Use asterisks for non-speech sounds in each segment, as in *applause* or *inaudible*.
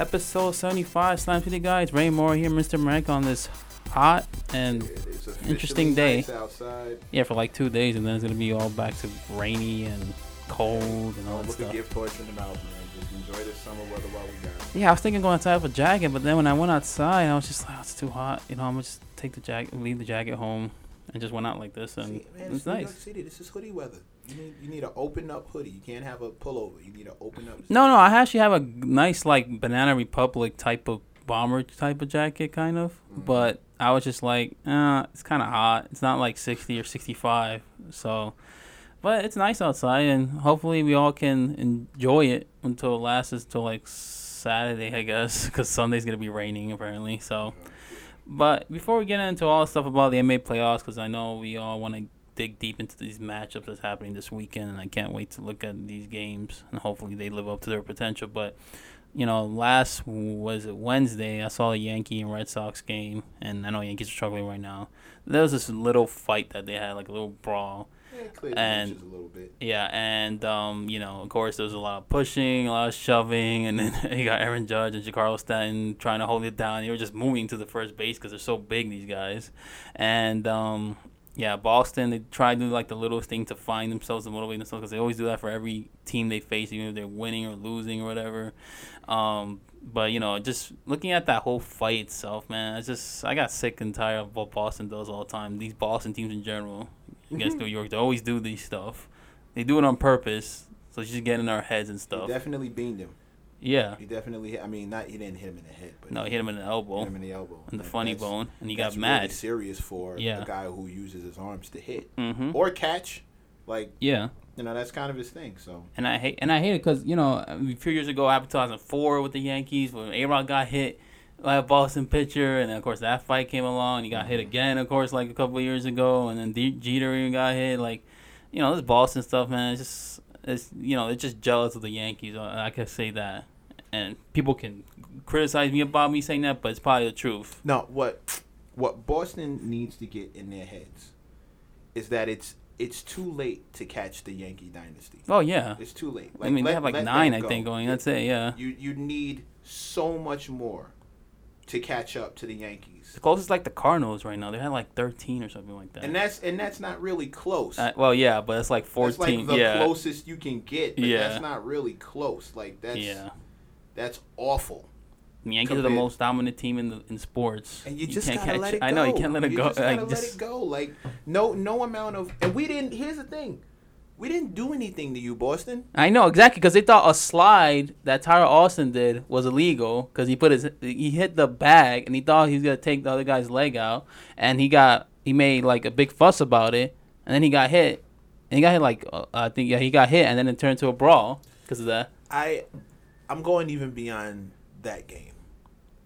Episode 75, Slime City guys. Ray Moore here, Mr. Marek on this hot and Interesting day. outside. yeah for like two days, and then it's gonna be all back to rainy and cold and all Don't that stuff. gift in the mouth, man. Just enjoy the summer weather while we got it. Yeah, I was thinking going outside with a jacket, but then when I went outside, I was just like, oh, it's too hot. You know, I'm gonna just take the jacket, leave the jacket home, and just went out like this, and See, man, it's it's nice. City. This is hoodie weather. You need you need an open up hoodie. You can't have a pullover. You need an open up. No, no, I actually have a nice like Banana Republic type of bomber type of jacket, kind of. Mhm. But I was just like, uh, it's kind of hot. It's not like 60 or 65, so. But it's nice outside, and hopefully we all can enjoy it until it lasts until like Saturday, I guess, *laughs* because Sunday's gonna be raining apparently. So, but before we get into all the stuff about the NBA playoffs, because I know we all want to dig deep into these matchups that's happening this weekend, and I can't wait to look at these games, and hopefully they live up to their potential. But you know, last was it Wednesday? I saw a Yankee and Red Sox game, and I know Yankees are struggling right now. There was this little fight that they had, like a little brawl. Yeah, and- a little bit. Yeah, and um, you know, of course, there was a lot of pushing, a lot of shoving, and then *laughs* you got Aaron Judge and Giancarlo Stanton trying to hold it down. They were just moving to the first base because they're so big, these guys. And um, yeah, Boston, they try to do like the littlest thing to find themselves and motivate themselves because they always do that for every team they face, even if they're winning or losing or whatever. Um, but you know, just looking at that whole fight itself, man, I just I got sick and tired of what Boston does all the time. These Boston teams in general against New York, they always do these stuff. They do it on purpose, so it's just getting in our heads and stuff. definitely beamed him. Yeah. He definitely. Hit, I mean, not he didn't hit him in the head, but No, he hit him in the elbow hit him in the elbow and the Like, funny bone, and he got really mad. serious for Yeah. a guy who uses his arms to hit Mm-hmm. or catch. Like Yeah. you know, that's kind of his thing. So And I hate and I hate it because you know a few years ago, happened 2004 with the Yankees when A Rod got hit by a Boston pitcher, and of course that fight came along, and he got hit again, of course, like a couple of years ago, and then D- Jeter even got hit. Like, you know, this Boston stuff, man, it's just it's you know it's just jealous of the Yankees. I, I can say that, and people can criticize me about me saying that, but it's probably the truth. no, what what Boston needs to get in their heads is that it's it's too late to catch the Yankee dynasty. Oh yeah, It's too late. I mean let- they have like nine, I think, going. That's it. Yeah, You you need so much more to catch up to the Yankees, the closest like the Cardinals right now. They had like 13 or something like that. and that's and that's not really close. Uh, well, yeah, but it's like that's 14. like the yeah. closest you can get. But Yeah. that's not really close. Like that's yeah. That's awful. The Yankees are the most dominant team in the in sports. And you just can't gotta catch let it go. I know you can't let it You go. just gotta like, let just- it go. Like no no amount of and we didn't. Here's the thing, we didn't do anything to you, Boston. I know exactly because they thought a slide that Tyler Austin did was illegal because he put his he hit the bag and he thought he was gonna take the other guy's leg out and he got he made like a big fuss about it and then he got hit and he got hit like uh, I think yeah he got hit and then it turned to a brawl because of that. I I'm going even beyond that game.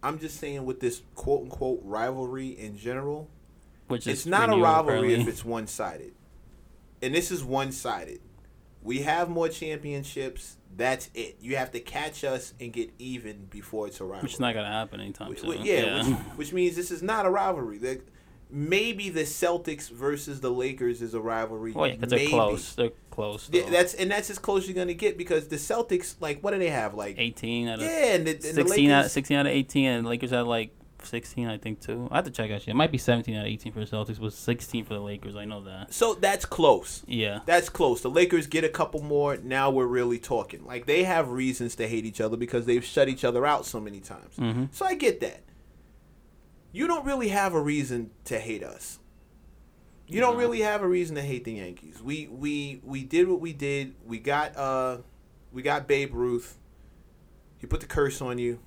I'm just saying with this quote unquote rivalry in general, Which is it's not a rivalry if it's one sided. And this is one sided. We have more championships. That's it. You have to catch us and get even before it's a rivalry. which is not gonna happen anytime soon. wh- yeah, Which, which means this is not a rivalry. The, maybe the Celtics versus the Lakers is a rivalry. well, yeah, because they're close. They're close. Yeah, that's and that's as close as you're gonna get because the Celtics, like, what do they have? Like, 18 out of yeah, and the, and the 16 out, Lakers, 16 out of 18, and Lakers had like 16, I think, too. I have to check actually. It might be 17 out of 18 for the Celtics, but 16 for the Lakers. I know that. So that's close. Yeah. That's close. The Lakers get a couple more. Now we're really talking. Like they have reasons to hate each other because they've shut each other out so many times. hmm So I get that. You don't really have a reason to hate us. You don't really have a reason to hate the Yankees. We we we did what we did. We got uh we got Babe Ruth. He put the curse on you.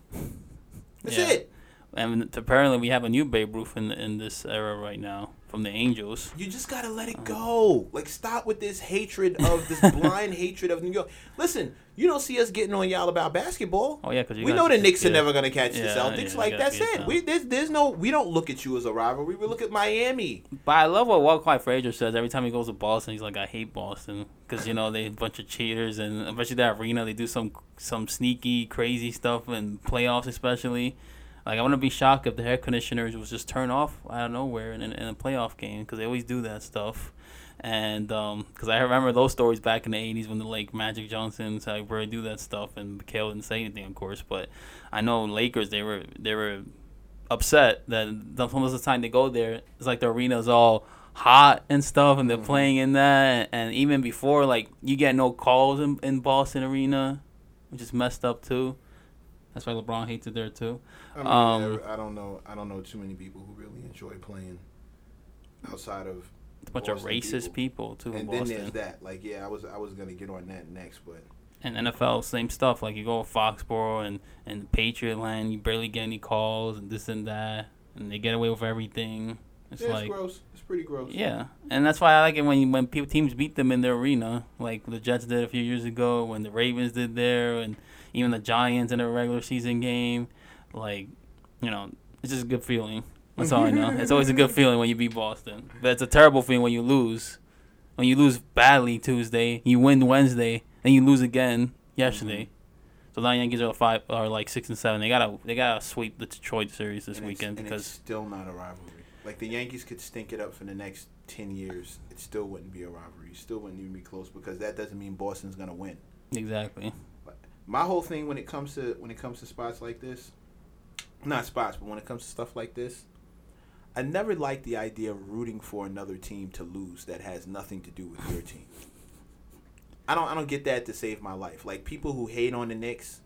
That's Yeah. it. And apparently, we have a new Babe Ruth in, in this era right now from the Angels. You just gotta let it go. Like stop with this hatred of this *laughs* blind hatred of New York. Listen, you don't see us getting on y'all about basketball. Oh, yeah, because we know the Knicks are never gonna catch Yeah, the Celtics. yeah, like that's it. We there's, there's no we don't look at you as a rivalry. We look at Miami. But I love what Clyde Frazier says every time he goes to Boston. He's like, I hate Boston because you know they a bunch of cheaters and especially that arena they do some some sneaky crazy stuff in playoffs especially. Like I wouldn't be shocked if the air conditioners was just turned off out of nowhere in, in, in a playoff game because they always do that stuff. And because I remember those stories back in the '80s when the like Magic Johnson, like where they do that stuff, and McHale didn't say anything, of course. But I know Lakers, they were they were upset that the most of the time they go there, it's like the arena's all hot and stuff, and they're Mhm. playing in that. And even before, like you get no calls in, in Boston Arena, which is messed up too. That's why LeBron hates it there too. I, mean, Um, I don't know. I don't know too many people who really enjoy playing outside of. A bunch Boston of racist people, too in And then Boston. there's that. Like, yeah, I was I was gonna get on that next, but and NFL, same stuff. Like you go to Foxborough and and Patriot Land, you barely get any calls and this and that, and they get away with everything. It's yeah, like it's gross. It's pretty gross. Yeah, and that's why I like it when when people teams beat them in their arena, like the Jets did a few years ago, when the Ravens did there, and even the Giants in a regular season game. Like, you know, it's just a good feeling. That's all I know. It's always a good feeling when you beat Boston, but it's a terrible feeling when you lose. When you lose badly Tuesday, you win Wednesday, and you lose again yesterday. Mm-hmm. So now the Yankees are five are like six and seven. They gotta they gotta sweep the Detroit series this And weekend because it's still not a rivalry. Like the Yankees could stink it up for the next ten years, it still wouldn't be a rivalry. It still wouldn't even be close because that doesn't mean Boston's gonna win. exactly. My whole thing when it comes to when it comes to spots like this, not spots, but when it comes to stuff like this, I never like the idea of rooting for another team to lose that has nothing to do with your team. I don't I don't get that to save my life. Like people who hate on the Knicks,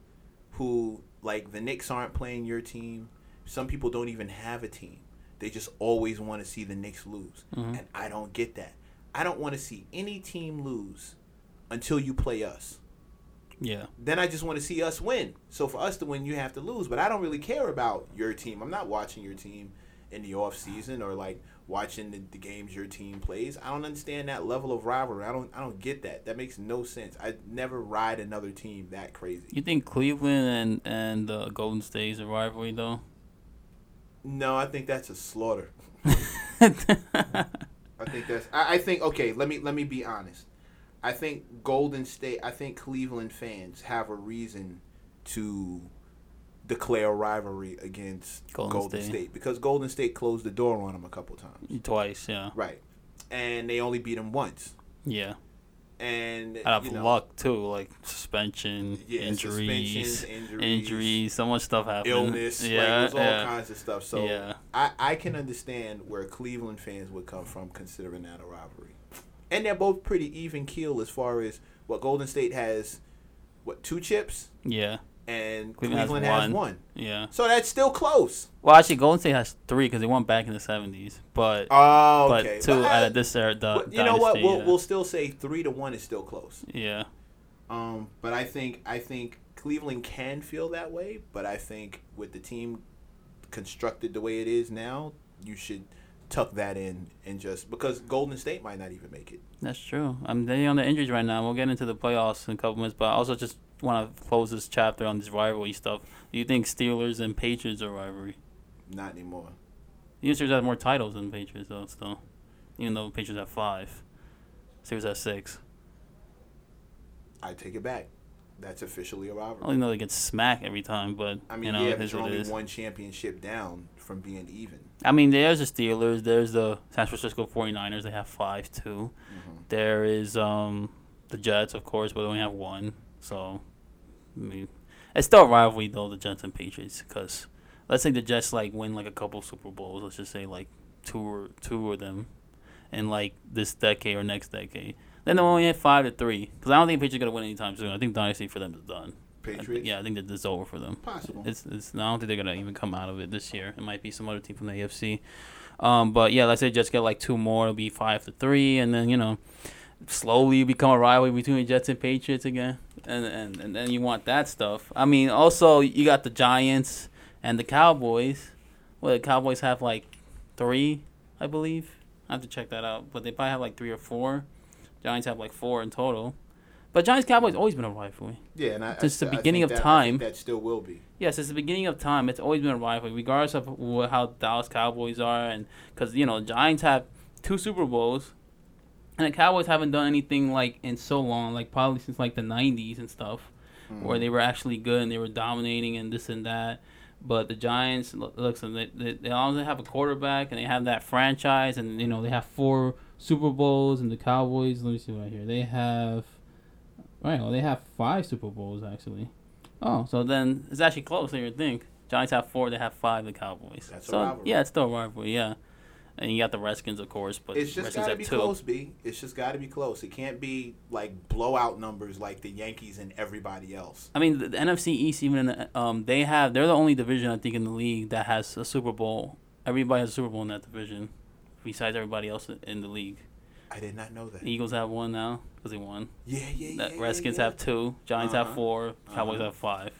who like the Knicks aren't playing your team. Some people don't even have a team. They just always want to see the Knicks lose. Mhm. And I don't get that. I don't want to see any team lose until you play us Yeah. then I just want to see us win. So for us to win, you have to lose. But I don't really care about your team. I'm not watching your team in the off season or like watching the, the games your team plays. I don't understand that level of rivalry. I don't I don't get that. That makes no sense. I never ride another team that crazy. You think Cleveland and and uh, Golden State is a rivalry though? No, I think that's a slaughter. *laughs* I think that's. I, I think okay. Let me let me be honest. I think Golden State. I think Cleveland fans have a reason to declare a rivalry against Golden Golden, State. State. because Golden State closed the door on them a couple times. Twice, yeah, Right, and they only beat them once. yeah. And Out of you know, luck too, like suspension, yeah, injuries, injuries, injuries. So much stuff happened. illness. Yeah, like, all yeah, kinds of stuff. So yeah. I, I can understand where Cleveland fans would come from considering that a rivalry. And they're both pretty even keel as far as what Golden State has what, two chips? Yeah, And Cleveland has Cleveland, has, one. one. yeah. So that's still close. Well, actually, Golden State has three because they went back in the seventies, but Oh, but okay. two But, out of this era. The but you know what? We'll yeah. we'll still say three to one is still close. yeah, Um, but I think I think Cleveland can feel that way. But I think with the team constructed the way it is now, you should tuck that in and just because Golden State might not even make it. that's true. I'm they on the injuries right now. We'll get into the playoffs in a couple minutes, but I also just want to close this chapter on this rivalry stuff. Do you think Steelers and Patriots are rivalry? Not anymore. The Steelers have more titles than Patriots, though. Still, even though Patriots have five, Steelers have six. I take it back. That's officially a rivalry. only know they get smacked every time, but I mean, you know, yeah, it but is you're what only is. one championship down from being even. I mean, there's the Steelers. There's the San Francisco 49ers. They have five too. Mhm. There is um the Jets, of course, but they only have one. So, I mean, it's still a rivalry though. The Jets and Patriots, because let's say the Jets like win like a couple Super Bowls. Let's just say like two or two of them, in like this decade or next decade. Then they only have five to three. Because I don't think Patriots gonna win anytime soon. I think dynasty for them is done. I think- Patriots. yeah, I think that this is over for them. Possible. It's, it's I don't think they're gonna even come out of it this year. It might be some other team from the AFC. Um, but yeah, let's say Jets get like two more, it'll be five to three, and then you know, slowly you become a rivalry between the Jets and Patriots again, and and and then you want that stuff. I mean, also you got the Giants and the Cowboys. Well, the Cowboys have like three, I believe. I have to check that out, but they probably have like three or four. Giants have like four in total. But Giants Cowboys always been a rivalry. yeah, and I, Since the I- I beginning think of that- time. that still will be. Yes, since the beginning of time, it's always been a rivalry, regardless of wh- how Dallas Cowboys are, and because you know Giants have two Super Bowls, and the Cowboys haven't done anything like in so long, like probably since like the '90s and stuff, mm-hmm. where they were actually good and they were dominating and this and that. But the Giants, look, listen, they, they, they also have a quarterback and they have that franchise, and you know they have four Super Bowls and the Cowboys. Let me see right here. They have right. Well, they have five Super Bowls actually. Oh, so then it's actually closer than you think. Giants have four. They have five. The Cowboys. That's a so rivalry. yeah, it's still a rivalry. Yeah, and you got the Redskins, of course, but It's just Redskins got to have be two. close, B. It's just got to be close. It can't be like blowout numbers like the Yankees and everybody else. I mean, the, the NFC East, even in the, um, they have they're the only division I think in the league that has a Super Bowl. Everybody has a Super Bowl in that division, besides everybody else in the league. I did not know that. The Eagles have one now because they won. Yeah, yeah, The yeah. Redskins yeah, have two. Giants have Uh-huh. four. Cowboys Uh-huh. have five.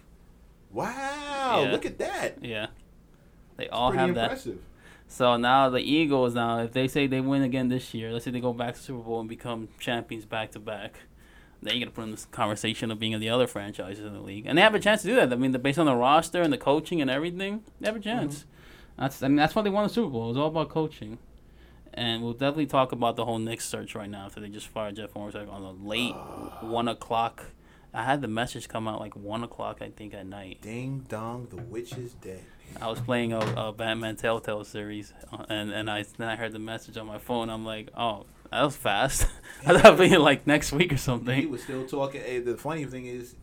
Wow, Yeah. look at that. Yeah, they all have that. So now the Eagles now, if they say they win again this year, let's say they go back to Super Bowl and become champions back to back, then you're gonna put in this conversation of being in the other franchises in the league, and they have a chance to do that. I mean, the- based on the roster and the coaching and everything, they have a chance. That's I mean that's why they won the Super Bowl. It was all about coaching, and we'll definitely talk about the whole Knicks search right now after they just fired Jeff Hornacek on a late one o'clock. I had the message come out like one o'clock, I think, at night. Ding dong, the witch is dead. I was playing a, a Batman Telltale series, uh, and and I then I heard the message on my phone. I'm like, oh, that was fast. *laughs* I thought it'd be like next week or something. He was still talking. Hey, the funny thing is,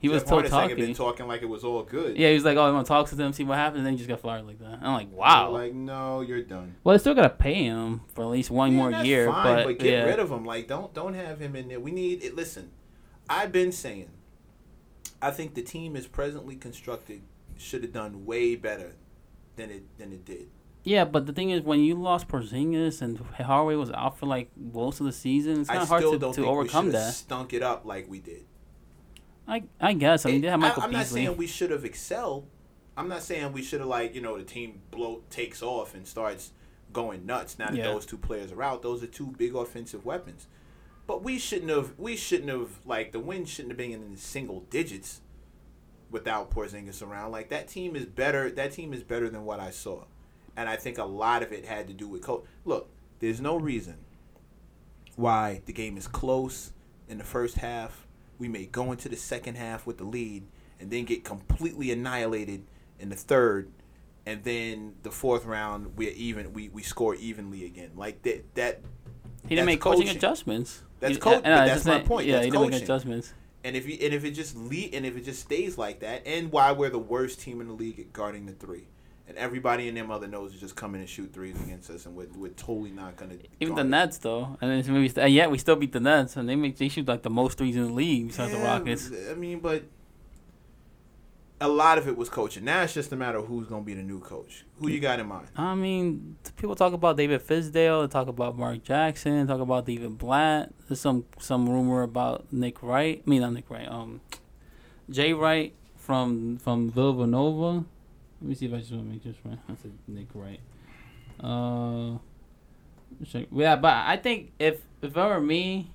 He was still had been talking. talking like it was all good. Yeah, he was like, oh, I'm gonna talk to them, see what happens. And then he just got fired like that. I'm like, wow. were Like, no, you're done. well, they still gotta pay him for at least one Yeah, more year, fine, but, get yeah, rid of him. Like, don't don't have him in there. We need it. Listen, I've been saying, I think the team is presently constructed should have done way better than it than it did. yeah. But the thing is, when you lost Porzingis and Hardaway was out for like most of the season, it's kind of hard to, don't to think overcome we that. stunk it up like we did. I I guess. I mean, they have Michael I'm not saying we should have excelled. I'm not saying we should have like you know the team blow takes off and starts going nuts now that Yeah. those two players are out. Those are two big offensive weapons. But we shouldn't have. We shouldn't have like the win shouldn't have been in the single digits without Porzingis around. Like that team is better. That team is better than what I saw, and I think a lot of it had to do with coach. Look, there's no reason why the game is close in the first half. We may go into the second half with the lead and then get completely annihilated in the third, and then the fourth round we're even. We, we score evenly again. Like that. That he didn't make coaching coaching. adjustments. That's He- uh, coach- and I but just that's my say- point. Yeah, That's he didn't make adjustments. and if you and if it just le- and if it just stays like that, and why we're the worst team in the league at guarding the three. And everybody and their mother knows is just coming in and shoot threes against us, and we're, we're totally not gonna. Even the. Nets though, and then maybe and yet we still beat the Nets, and they make they shoot like the most threes in the league besides the Rockets. I mean, but a lot of it was coaching. Now it's just a matter of who's gonna be the new coach. Who you got in mind? I mean, people talk about David Fizdale, they talk about Mark Jackson, talk about David Blatt. There's some some rumor about Nick Wright. I mean, not Nick Wright. Um, Jay Wright from from Villanova. Let me see if I just want to make this right. *laughs* I said Nick Wright. Uh, yeah, but I think if if it were me,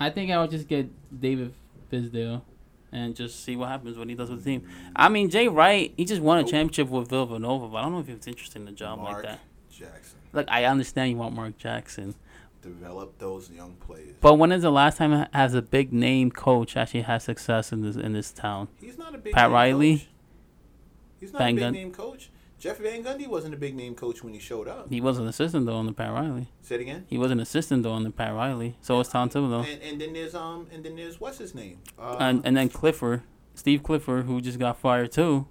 I think I would just get David Fizdale. And just see what happens when he does with the team. I mean, Jay Wright, he just won a championship with Villanova, but I don't know if he was interested in the job Mark like that. Jackson. Look, I understand you want Mark Jackson, Develop those young players. but when is the last time has a big name coach actually had success in this in this town? He's not a big Pat Riley? Coach. He's not Van a big Gun- name coach. Jeff Van Gundy wasn't a big name coach when he showed up. He was an assistant though on the Pat Riley. Say it again. He was an assistant though on the Pat Riley. So was Tom Thibodeau. And, and then there's um and then there's what's his name? Uh, And and then Clifford, Steve Clifford, who just got fired too,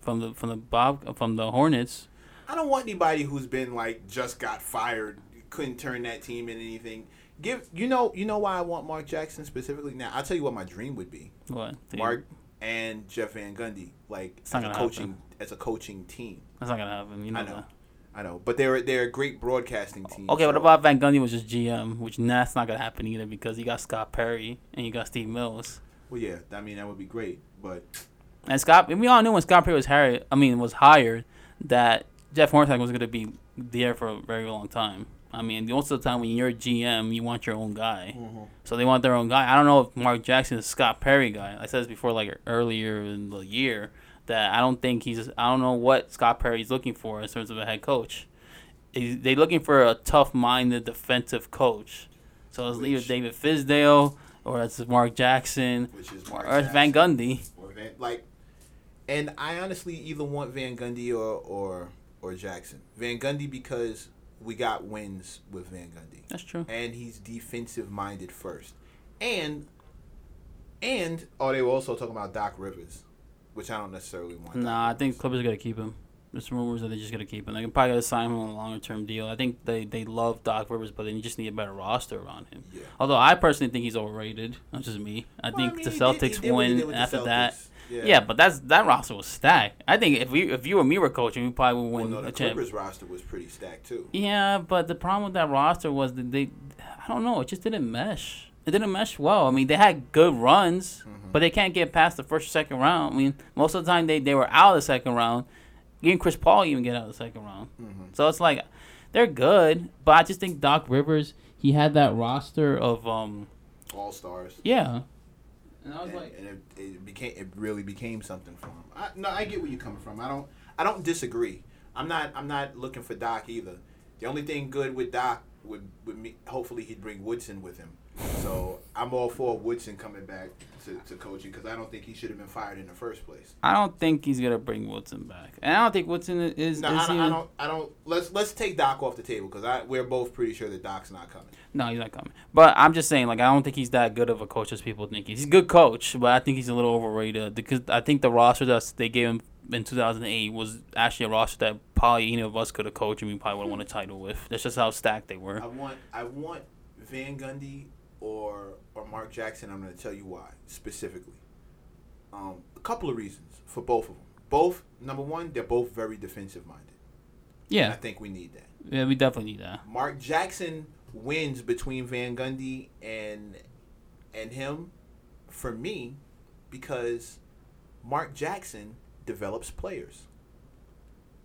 from the from the Bob from the Hornets. I don't want anybody who's been like just got fired, couldn't turn that team into anything. Give you know you know why I want Mark Jackson specifically. Now I'll tell you what my dream would be. What? Mark and Jeff Van Gundy, like It's as a coaching happen. as a coaching team. That's not gonna happen. You know, I know. that. I know, but they're they're a great broadcasting team. Okay, what so- about Van Gundy was just GM, which that's not gonna happen either because you got Scott Perry and you got Steve Mills. Well, yeah, I mean that would be great, but And Scott, and we all knew when Scott Perry was hired, I mean, was hired, that Jeff Hornacek was going to be there for a very long time. I mean, most of the time when you're a GM, you want your own guy. Mm-hmm. So they want their own guy. I don't know if Mark Jackson is Scott Perry guy. I said this before, like earlier in the year, that I don't think he's. I don't know what Scott Perry's looking for in terms of a head coach. He's, they're looking for a tough-minded defensive coach. So it's either David Fizdale or it's Mark Jackson which is Mark or it's Van Gundy. or Van like, and I honestly either want Van Gundy or or or Jackson. Van Gundy because we got wins with Van Gundy, That's true. and he's defensive minded first, and and oh, they were also talking about Doc Rivers, which I don't necessarily want. Nah, I think Clippers are gonna keep him. There's rumors that they're just gonna keep him. They can probably gonna sign him on a longer term deal. I think they, they love Doc Rivers, but they just need a better roster around him. Yeah. Although I personally think he's overrated. That's just me. I Well, think mean, the he did- he Celtics did win after that. Celtics. Yeah. but that's that roster was stacked. I think if we if you or me were coaching, we probably would Well, win no, the. Clippers roster was pretty stacked too. Yeah, but the problem with that roster was that they, I don't know, it just didn't mesh. It didn't mesh well. I mean, they had good runs, Mm-hmm. but they can't get past the first or second round. I mean, most of the time they, they were out of the second round. Even Chris Paul even get out of the second round. Mm-hmm. So it's like they're good, but I just think Doc Rivers he had that roster of um All stars. yeah. And I was and, like, and it, it became it really became something for him. I, no, I get where you're coming from. I don't I don't disagree. I'm not I'm not looking for Doc either. The only thing good with Doc would would me hopefully he'd bring Woodson with him. So I'm all for Woodson coming back to, to coaching because I don't think he should have been fired in the first place. I don't think he's gonna bring Woodson back, and I don't think Woodson is. No, is I don't, I don't. I don't. Let's let's take Doc off the table because I we're both pretty sure that Doc's not coming. No, he's not coming. But I'm just saying, like, I don't think he's that good of a coach as people think. He's a good coach, but I think he's a little overrated uh, because I think the roster that they gave him in 2008 was actually a roster that probably any of us could have coached and we probably would have won a title with. That's just how stacked they were. I want I want Van Gundy or or Mark Jackson. I'm going to tell you why specifically. Um, a couple of reasons for both of them. Both number one, they're both very defensive minded. Yeah, and I think we need that. yeah, we definitely need that. Mark Jackson wins between Van Gundy and and him for me because Mark Jackson develops players.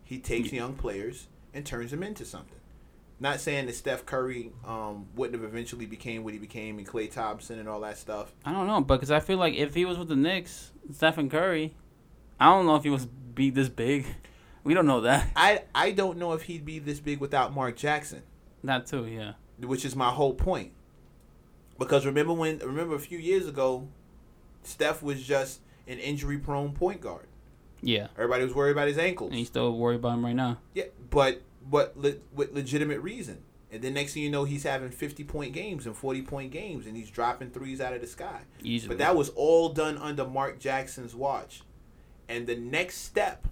He takes young players and turns them into something. Not saying that Steph Curry um, wouldn't have eventually became what he became and Klay Thompson and all that stuff. I don't know, but because I feel like if he was with the Knicks, Stephen Curry, I don't know if he was be this big. We don't know that. I I don't know if he'd be this big without Mark Jackson. That too, yeah. which is my whole point. Because remember when remember a few years ago, Steph was just an injury prone point guard. Yeah. Everybody was worried about his ankles. And you still worried about him right now. Yeah, but but le- with legitimate reason. And then next thing you know, he's having fifty point games and forty point games, and he's dropping threes out of the sky. Easily. But that was all done under Mark Jackson's watch. And the next step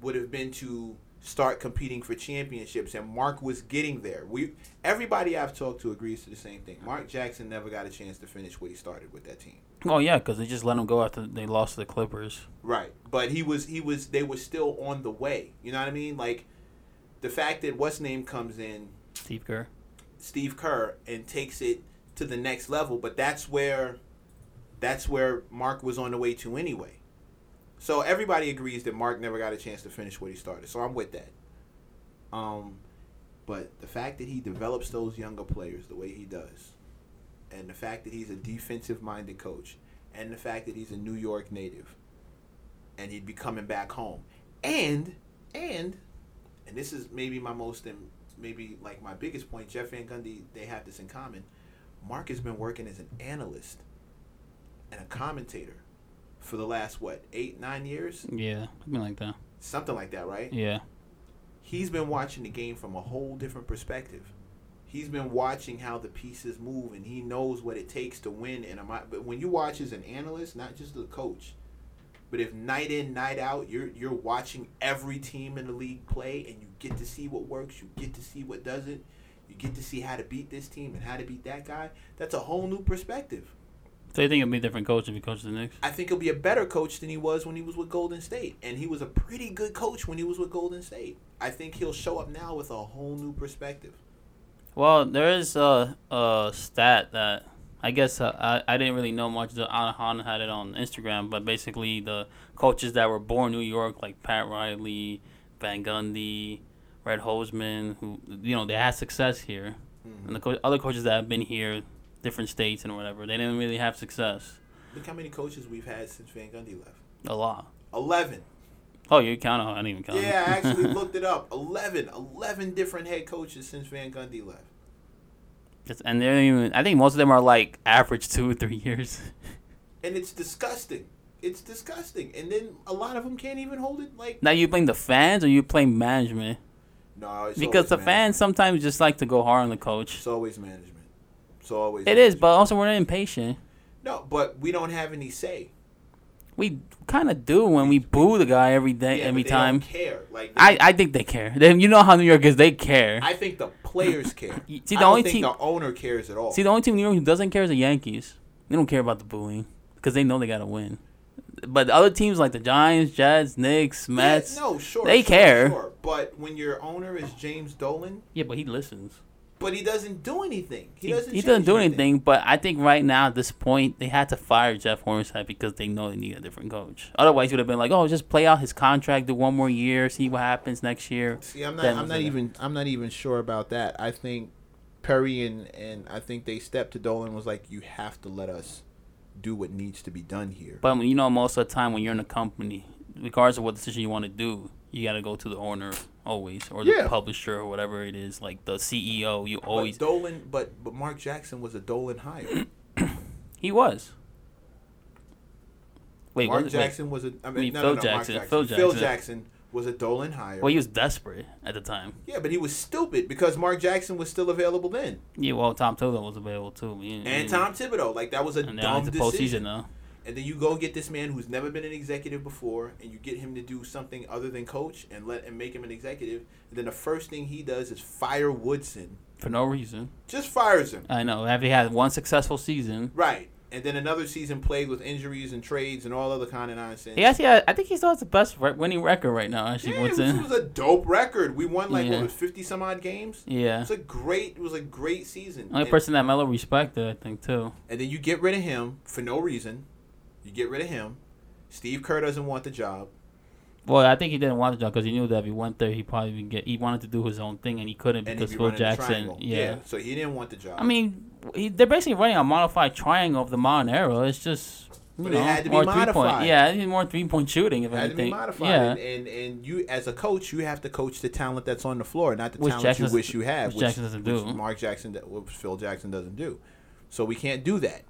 would have been to start competing for championships and Mark was getting there. We everybody I've talked to agrees to the same thing. Mark Jackson never got a chance to finish what he started with that team. Oh yeah, because they just let him go after they lost to the Clippers. Right. But he was he was they were still on the way. You know what I mean? Like the fact that what's name comes in Steve Kerr. Steve Kerr and takes it to the next level, but that's where that's where Mark was on the way to anyway. So everybody agrees that Mark never got a chance to finish what he started. So I'm with that. Um but the fact that he develops those younger players the way he does and the fact that he's a defensive minded coach and the fact that he's a New York native and he'd be coming back home. And and and this is maybe my most and maybe like my biggest point. Jeff Van Gundy, they have this in common. Mark has been working as an analyst and a commentator for the last what eight nine years, Yeah, something like that. something like that, right? Yeah. He's been watching the game from a whole different perspective. He's been watching how the pieces move, and he knows what it takes to win. And but when you watch as an analyst, not just the coach, but if night in night out you're you're watching every team in the league play and you get to see what works, you get to see what doesn't, you get to see how to beat this team and how to beat that guy. That's a whole new perspective. So you think it'll be a different coach if he coached the Knicks? I think he'll be a better coach than he was when he was with Golden State, and he was a pretty good coach when he was with Golden State. I think he'll show up now with a whole new perspective. Well, there is a, a stat that I guess uh, I, I didn't really know much. The Anahan had it on Instagram, but basically the coaches that were born in New York, like Pat Riley, Van Gundy, Red Holzman, who you know they had success here, and the co- other coaches that have been here, different states and whatever, they didn't really have success. Look how many coaches we've had since Van Gundy left. A lot. Eleven. Oh, you count? I didn't even count. Yeah, I actually *laughs* looked it up. 11. 11 different head coaches since Van Gundy left. It's- and they're even. I think most of them are like average two or three years. And it's disgusting. It's disgusting. And then a lot of them can't even hold it. Like, Now you blame the fans or you blame management? No, it's because the management. fans sometimes just like to go hard on the coach. It's always management. It's always. It is, management. but also we're impatient. no, but we don't have any say. We kind of do when we boo the guy every day, Yeah, every they time. don't care. Like I, I think they care. They, you know how New York is. They care. I think the players care. See, the I don't only think team- the owner cares at all. See, the only team in New York who doesn't care is the Yankees. They don't care about the booing because they know they gotta win. But the other teams like the Giants, Jets, Knicks, Mets, Yeah, no, sure. they sure, care. Sure. But when your owner is James Dolan, yeah, but he listens. But he doesn't do anything. He, He, doesn't. he change doesn't do anything. But I think right now at this point they had to fire Jeff Hornacek because they know they need a different coach. Otherwise, he would have been like, "Oh, just play out his contract, do one more year, see what happens next year." See, I'm not. Then I'm not even. I'm not even sure about that. I think Perry and and I think they stepped to Dolan was like, you have to let us do what needs to be done here. But you know, most of the time when you're in a company, regardless of what decision you want to do, you got to go to the owner always, or the Yeah. publisher, or whatever it is, like the CEO. You always But Dolan, but but Mark Jackson was a Dolan hire. *clears throat* he was. Wait, Mark was it- wait. Jackson was a. I mean, mean, no, Phil no, no, Mark Jackson. Jackson. Phil Phil Jackson. Jackson was a Dolan hire. Well, he was desperate at the time. yeah, but he was stupid because Mark Jackson was still available then, Yeah, well, Tom Thibodeau was available too. Yeah, and yeah. Tom Thibodeau. Like that was a And now dumb it's the postseason decision. And then you go get this man who's never been an executive before, and you get him to do something other than coach and let and make him an executive. And then the first thing he does is fire Woodson. For no reason. Just fires him. I know. After he had one successful season, Right. And then another season played with injuries and trades and all other kind of nonsense. he actually, had, I think he still has the best re- winning record right now. Actually, Yeah, Woodson. it was a dope record. We won like Yeah. what was fifty some odd games. Yeah. was a great. It was a great season. Only and, person that Melo respected, I think, too. and then you get rid of him for no reason. You get rid of him. Steve Kerr doesn't want the job. Well, I think he didn't want the job because he knew that if he went there, he probably would get. He wanted to do his own thing, and he couldn't And because be Phil Jackson. triangle. Yeah. So he didn't want the job. I mean, he, they're basically running a modified triangle of the modern era. It's just you But it know had to be more three point. Yeah, it more three point shooting. If it had to be anything, modified. yeah. And, and and you as a coach, you have to coach the talent that's on the floor, not the Which talent Jackson you wish you had. which Jackson doesn't do. Mark Jackson, that- which Phil Jackson doesn't do. So we can't do that.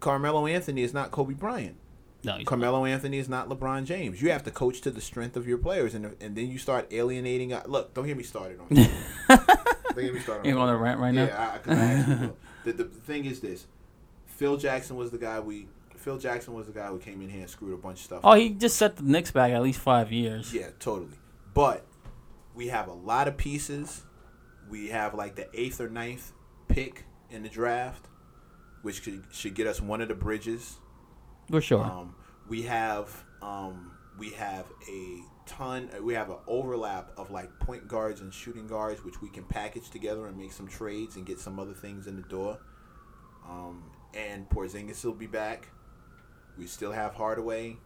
Carmelo Anthony is not Kobe Bryant. no, Carmelo Anthony is not LeBron James. You have to coach to the strength of your players, and and then you start alienating. uh, Look, don't get me started on. *laughs* that. don't get me started. You're on on a rant right now. Yeah, I, 'cause I actually will. the, the thing is this: Phil Jackson was the guy we. Phil Jackson was the guy who came in here and screwed a bunch of stuff. Oh, up. he just set the Knicks back at least five years. Yeah, totally. But we have a lot of pieces. We have like the eighth or ninth pick in the draft, which could, should get us one of the bridges. for sure. Um, we have um, we have a ton. We have an overlap of like point guards and shooting guards, which we can package together and make some trades and get some other things in the door. Um, and Porzingis will be back. We still have Hardaway.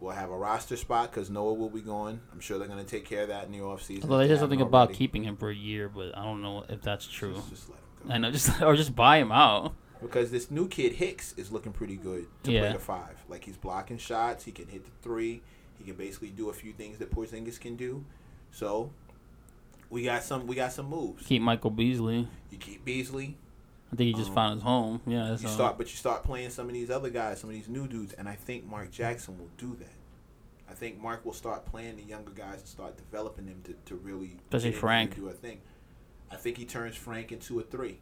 We'll have a roster spot because Noah will be gone. I'm sure they're going to take care of that in the offseason. Although they said something about keeping him for a year, but I don't know if that's true. Just, just let him go. I know, just *laughs* or just buy him out. Because this new kid Hicks is looking pretty good to play the five. Like he's blocking shots, he can hit the three, he can basically do a few things that Porzingis can do. So we got some we got some moves. Keep Michael Beasley. You keep Beasley, I think he just Um, found his home. Yeah, that's you all. start but you start playing some of these other guys, some of these new dudes, and I think Mark Jackson will do that. I think Mark will start playing the younger guys and start developing them to, to really Especially get in there Frank. do a thing. I think he turns Frank into a three.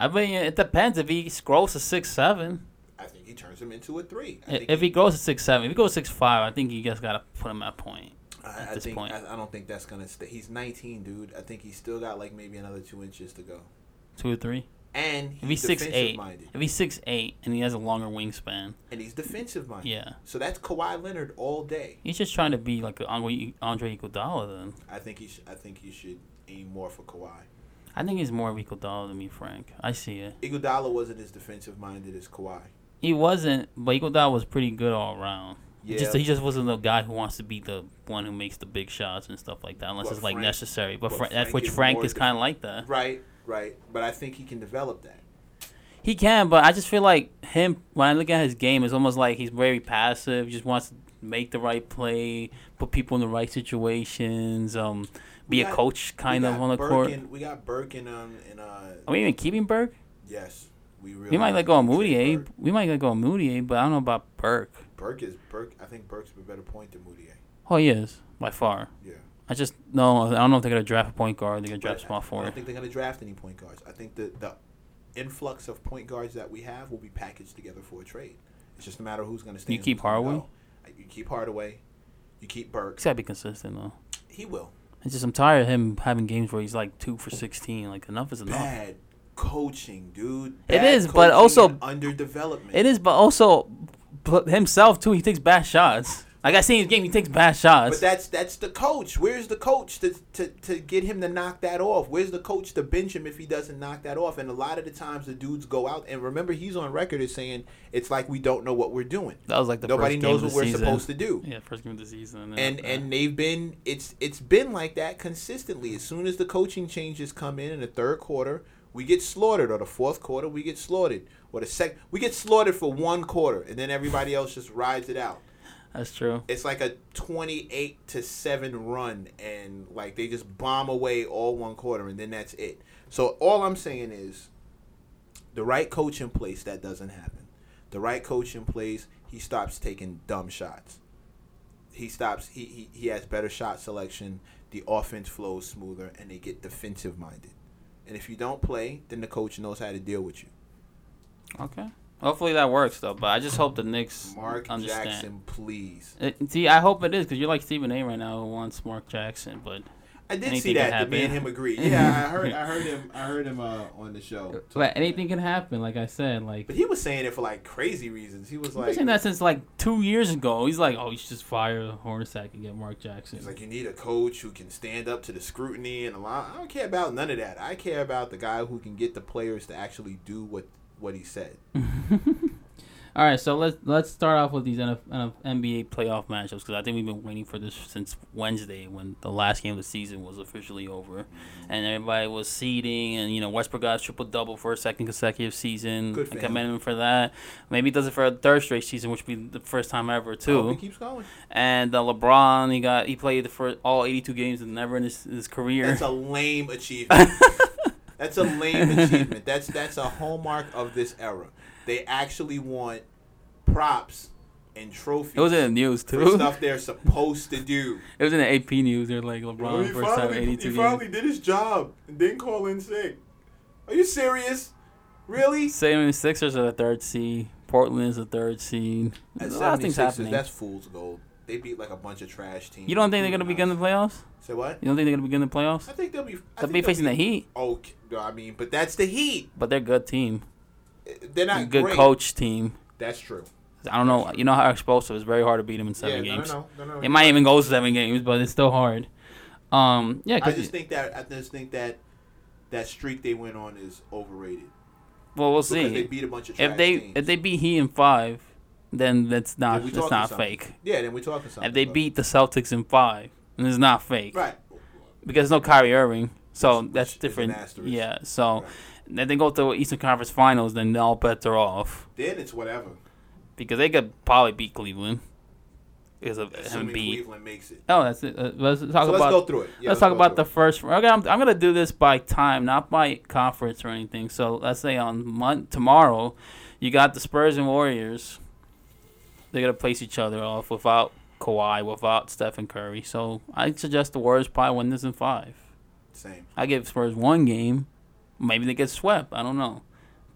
I mean, it depends if he grows to six seven. I think he turns him into a three. I If he grows to six seven, if he goes six five, I think you just gotta put him at point. I, at I this think point. I, I don't think that's gonna stay. He's 19, dude. I think he's still got like maybe another two inches to go. Two or three. And If he's he's six defensive eight, minded, if he's six eight and he has a longer wingspan, and he's defensive minded. yeah, So that's Kawhi Leonard all day. he's just trying to be like Andre Andre Iguodala. Then I think he. Sh- I think he should aim more for Kawhi. I think he's more of Iguodala than me, Frank. I see it. Iguodala wasn't as defensive minded as Kawhi. He wasn't, but Iguodala was pretty good all around. Yeah. Just he just wasn't the guy who wants to be the one who makes the big shots and stuff like that, unless But it's like Frank- necessary. But, but Fra- Frank which is Frank is kind of like that. Right. Right. But I think he can develop that. He can, but I just feel like him when I look at his game, it's almost like he's very passive. Just wants to make the right play, put people in the right situations, um, be a coach kind of on the Burke court. And, we got Burke and um and uh Are we even keeping Burke? yes. We really We might let go of Mudiay. Burke. We might let go of Mudiay, but I don't know about Burke. Burke is Burke. I think Burke's a better point than Mudiay. Oh, he is by far. Yeah. I just no. I don't know if they're gonna draft a point guard. They're gonna draft small I forward. don't think they're going to draft any point guards. I think the the influx of point guards that we have will be packaged together for a trade. It's just a matter of who's going to stay. You keep Hardaway? You keep Hardaway. You keep Burke. He's gotta be consistent though. He will. It's just I'm tired of him having games where he's like two for sixteen. Like enough is enough. Bad coaching, dude. It Bad is, but also- underdevelopment. It is, but also but himself too. He takes bad shots. Like I seen his game, he takes bad shots. But that's that's the coach. Where's the coach to, to, to get him to knock that off? Where's the coach to bench him if he doesn't knock that off? And a lot of the times the dudes go out and remember he's on record as saying it's like we don't know what we're doing. that was like the Nobody first game knows of what we're season. supposed to do. Yeah, first game of the season. And after and they've been it's it's been like that consistently. As soon as the coaching changes come in in the third quarter, we get slaughtered, or the fourth quarter we get slaughtered, or the sec we get slaughtered for one quarter, and then everybody else just rides it out. That's true. It's like a twenty-eight to seven run, and like they just bomb away all one quarter, and then that's it. So all I'm saying is, the right coach in place, that doesn't happen. The right coach in place, he stops taking dumb shots. He stops. He he, he has better shot selection. The offense flows smoother, and they get defensive minded. And if you don't play, then the coach knows how to deal with you. Okay. Hopefully that works though. But I just hope the Knicks Mark understand. Jackson, please. It, see, I hope it is because you're like Stephen A. right now who wants Mark Jackson, but I did see that. The me and him agree. *laughs* Yeah, I heard. I heard him. I heard him uh, on the show. but anything can happen. Like I said, like But he was saying it for like crazy reasons. He was like, saying that since like two years ago. He's like, oh, you should just fire Hornacek and get Mark Jackson. he's like, you need a coach who can stand up to the scrutiny and a lot. I don't care about none of that. I care about the guy who can get the players to actually do what what he said. *laughs* All right, so let's let's start off with these NF, NF, NBA playoff matchups because I think we've been waiting for this since Wednesday when the last game of the season was officially over, and everybody was seeding, and you know Westbrook got a triple double for a second consecutive season. Good him. commend him for that. Maybe he does it for a third straight season, which would be the first time ever too. Oh, he keeps going. And uh, LeBron, he got he played for all 82 games and never in his, his career. That's a lame achievement. *laughs* that's a lame *laughs* achievement. That's that's a hallmark of this era. They actually want props and trophies it was in the news for too. stuff they're supposed to do. It was in the AP news. They're like LeBron Well, he first time 82 he games. finally did his job and didn't call in sick. Are you serious? Really? Same Sixers are the third seed. Portland is the third seed. At There's a lot of things happening. That's fool's gold. They beat like a bunch of trash teams. You don't think they're gonna be begin the playoffs? Say what? You don't think they're gonna be begin the playoffs? I think they'll be. I They'll be facing the Heat, Okay, I mean, but that's the Heat. but they're a good team. They're A not good great. coach team. That's true. I don't know. You know how explosive. It's very hard to beat them in seven yeah, games. No, no, no, no, It might even go seven games, but it's still hard. Um, yeah, I just think that I just think that that streak they went on is overrated. well, we'll Because they see. beat a bunch of trash If they teams. if they beat Heat in five, then that's not we that's not something. fake. yeah, then we're talking something. If they beat the Celtics in five, then it's not fake. right, because no Kyrie Irving, so Which- that's which different. Yeah, so Right. then they go to the Eastern Conference Finals, then they all bets are off then it's whatever. because they could probably beat Cleveland because of Assuming Embiid. Cleveland makes it. Oh, that's it. Uh, let's talk so let's about go through it. Yeah, let's talk about the first. Okay, I'm, I'm gonna do this by time, not by conference or anything. So let's say on mon- tomorrow, you got the Spurs and Warriors. They're gonna place each other off without Kawhi, without Stephen Curry. So I suggest the Warriors probably win this in five. Same. I give Spurs one game. Maybe they get swept. I don't know.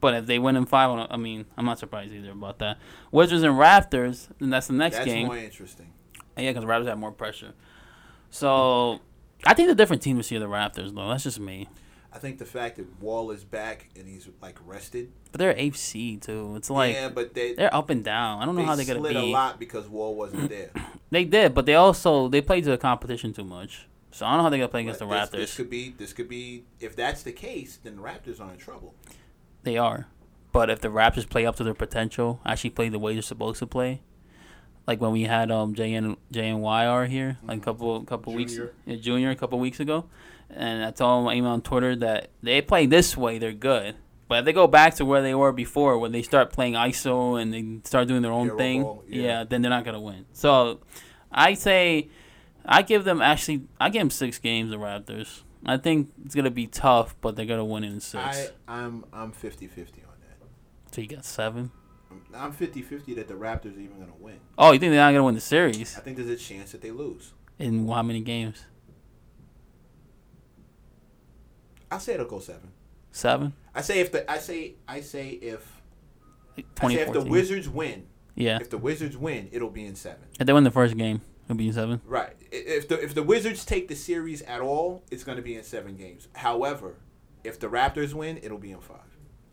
But if they win in five, I mean, I'm not surprised either about that. Wizards and Raptors, then that's the next That's game. That's more interesting. Yeah, because Raptors have more pressure. So I think the different team this year, the Raptors, though. That's just me. I think the fact that Wall is back and he's like rested. But they're eighth seed too. It's like yeah, but they they're up and down. I don't know how they're gonna slid a lot because Wall wasn't *clears throat* there. They did, but they also they played to the competition too much. So I don't know how they're gonna play against But the this, Raptors. This could be. This could be. If that's the case, then the Raptors are in trouble. They are. But if the Raptors play up to their potential, actually play the way they're supposed to play, like when we had um J and J and YR here, like a couple couple weeks yeah, junior a couple weeks ago, and I told him I emailed on Twitter that they play this way, they're good. But if they go back to where they were before, when they start playing ISO and they start doing their own Hero thing, ball, yeah. yeah. then they're not gonna win. So I say I give them actually I give them six games. The Raptors. I think it's gonna be tough, but they're gonna win in six. I I'm I'm 50-50 on that. so you got seven. I'm 50-50 that the Raptors are even going to win. Oh, you think they're not gonna win the series? I think there's a chance that they lose. In how many games? I'll say it'll go seven. Seven. I say if the I say I say if I say Twenty if the. Wizards win, Yeah. if the Wizards win, it'll be in seven. If they win the first game, it'll be in seven. Right. If the if the Wizards take the series at all, it's going to be in seven games. However, if the Raptors win, it'll be in five.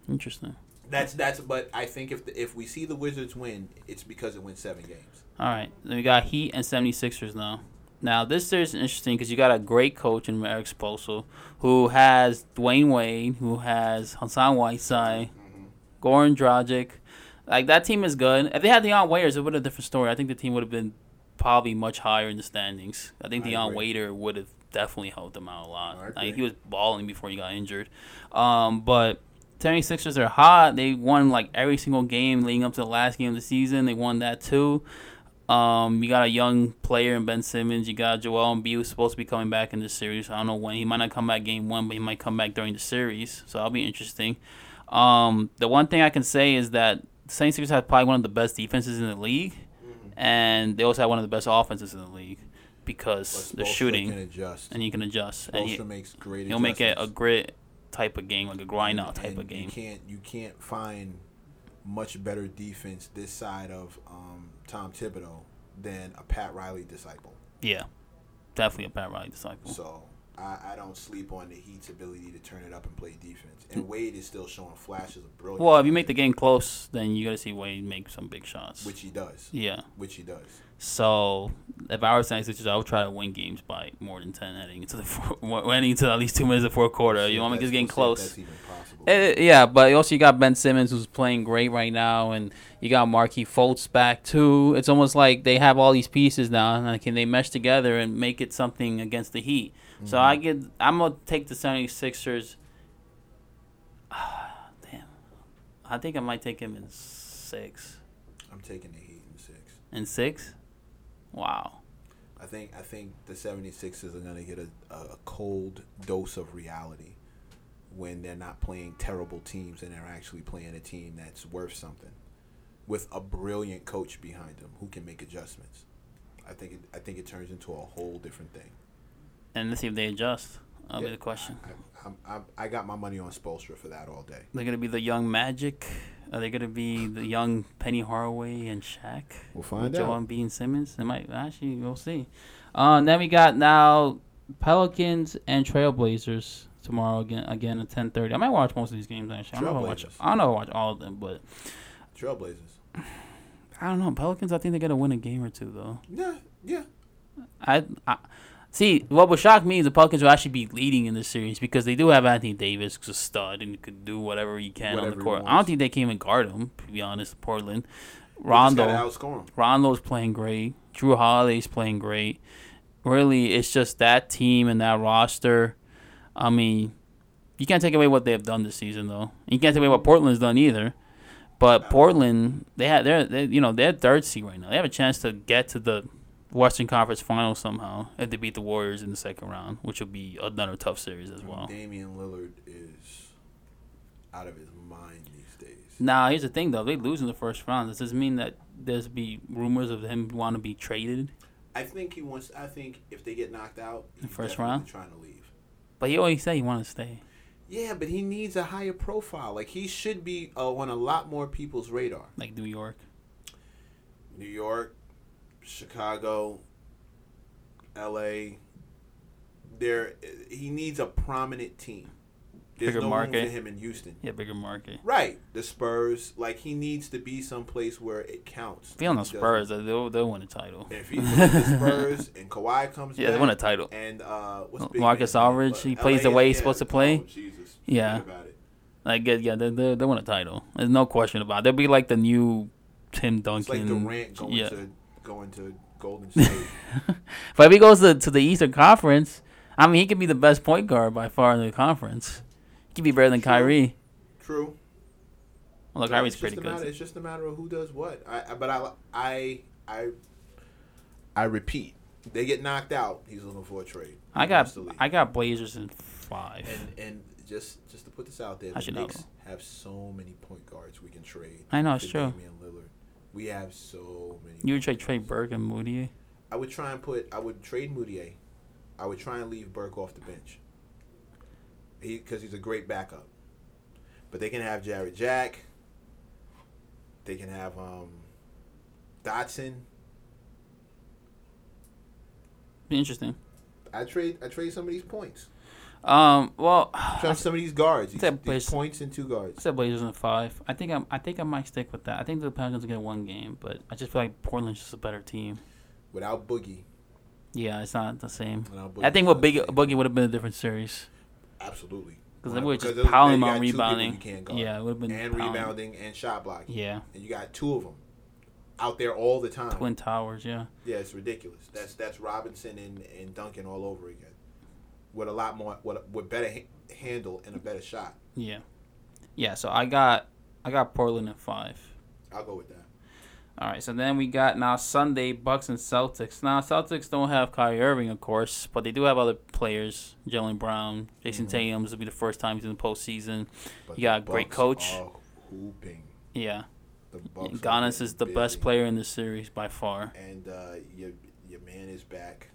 Interesting. That's that's. But I think if the, if we see the Wizards win, it's because it wins seven games. All right. Then we got Heat and 76ers now. Now, this series is interesting because you got a great coach in Erik Spoelstra who has Dwyane Wade, who has Hassan Whiteside, Goran Dragic. Like, that team is good. If they had Dion Waiters, it would have been a different story. I think the team would have been probably much higher in the standings. I think I Dion agree. Waiter would have definitely helped them out a lot. Like, he was balling before he got injured. Um, but 76ers are hot. They won like every single game leading up to the last game of the season. They won that too. Um, you got a young player in Ben Simmons. You got Joel Embiid who's supposed to be coming back in this series. I don't know when. He might not come back game one, but he might come back during the series. So that'll be interesting. Um, the one thing I can say is that the 76ers have probably one of the best defenses in the league, and they also have one of the best offenses in the league because they're shooting can adjust. and he can adjust. And he, makes great. He'll make it a grit type of game, like a grind out type And of game. You can't you can't find much better defense this side of um, Tom Thibodeau than a Pat Riley disciple. Yeah, definitely a Pat Riley disciple. So I, I don't sleep on the Heat's ability to turn it up and play defense. And mm. Wade is still showing flashes of brilliance. Well, if you make the game close, then you got to see Wade make some big shots. which he does, yeah. which he does. So if I was 76ers, I would try to win games by more than 10 heading into the *laughs* four, heading into at least two minutes of fourth quarter. You want to make this game Let's see if close. That's even possible. Eh, yeah, but also you got Ben Simmons who's playing great right now, and you got Markelle Fultz back too. It's almost like they have all these pieces now, and can they mesh together and make it something against the Heat? So I get, I'm gonna take the 76ers. *sighs* Damn, I think I might take him in six. I'm taking the Heat in six. In six? Wow. I think I think the 76ers are going to get a, a cold dose of reality when they're not playing terrible teams and they're actually playing a team that's worth something with a brilliant coach behind them who can make adjustments. I think it, I think it turns into a whole different thing. And let's see if they adjust. That'll Yeah, be the question. I, I'm, I'm, I got my money on Spoelstra for that all day. They're gonna be the young Magic. Are they gonna be the young Penny Hardaway and Shaq? We'll find Joel Embiid and Ben Simmons. They might actually. We'll see. Uh, then we got now Pelicans and Trailblazers tomorrow again. Again at ten thirty. I might watch most of these games actually. I don't know if I watch. I don't know watch all of them, but Trailblazers. I don't know. Pelicans. I think they're gonna win a game or two though. Yeah, yeah. I, I see. What would shock me is the Pelicans will actually be leading in this series because they do have Anthony Davis, who's a stud and could do whatever he can on the court. I don't think they can even guard him. To be honest, Portland. Rondo, gotta outscore 'em. Rondo's playing great. Jrue Holiday's playing great. Really, it's just that team and that roster. I mean, you can't take away what they have done this season, though. You can't take away what Portland's done either. But Portland, they had they're, they you know they're third seed right now. They have a chance to get to the Western Conference Finals somehow if they beat the Warriors in the second round, which will be another tough series as well. Damian Lillard is out of his mind these days. Now, here's the thing though: they lose in the first round. Does this mean that there's be rumors of him want to be traded? I think he wants. I think if they get knocked out, he's first round? trying to leave. But he always said he wanted to stay. Yeah, but he needs a higher profile. Like he should be uh, on a lot more people's radar. like New York. New York, Chicago, L.A. There, he needs a prominent team. There's Bigger no market. room for him in Houston. Yeah, bigger market. Right, the Spurs. Like he needs to be someplace where it counts. If he on the He Spurs, they'll they'll win a title. If with the *laughs* Spurs and Kawhi comes Yeah, back, they win a title. And uh, what's Oh, big Marcus? Aldridge, he plays the LA, way he's supposed to play. Oh, Jesus. Yeah. Forget about it. Like yeah, yeah, they they they win a title. There's no question about. it. They'll be like the new Tim It's like Durant going yeah. to going to Golden State. But *laughs* if he goes to to the Eastern Conference, I mean, he could be the best point guard by far in the conference. He could be better than True. Kyrie. True. Well, Kyrie's it's pretty a matter, good. it's just a matter of who does what. I, but I I I I repeat, they get knocked out. He's looking for a trade. I got wants to leave. I got Blazers in five. and and just just to put this out there, I the should know. Knicks have so many point guards we can trade. I know, it's true. Damian Lillard. We have so many. You would trade Trey. Burke and Moody. I would try and put. I would trade Mudiay. I would try and leave Burke off the bench. he because he's a great backup. But they can have Jarrett Jack. They can have um, Dotson. Be interesting. I trade I trade some of these points. Um. Well, Some, some of these guards. These, Blazers. points and two I guards. said Blazers in five. I think I'm. I think I might stick with that. I think the Pelicans will get one game, but I just feel like Portland's just a better team. Without Boogie. Yeah, it's not the same. I think what Big. Boogie would have been a different series Absolutely. because they were just piling on got two people rebounding. you can't guard. Yeah, it would have been And pounding. rebounding and shot blocking. Yeah, And you got two of them out there all the time. Twin Towers. Yeah, Yeah, it's ridiculous. That's that's Robinson and, and Duncan all over again. With a lot more, with, with better ha- handle and a better shot. yeah, yeah. So I got I got Portland at five. I'll go with that. All right, so then we got now Sunday Bucks and Celtics. Now Celtics don't have Kyrie Irving, of course, but they do have other players. Jaylen Brown, Jayson Mhm. Tatum. This will be the first time he's in the postseason. But You got a great Bucks coach. Yeah, The Bucks Giannis is the busy. best player in the series by far. And uh, your your man is back.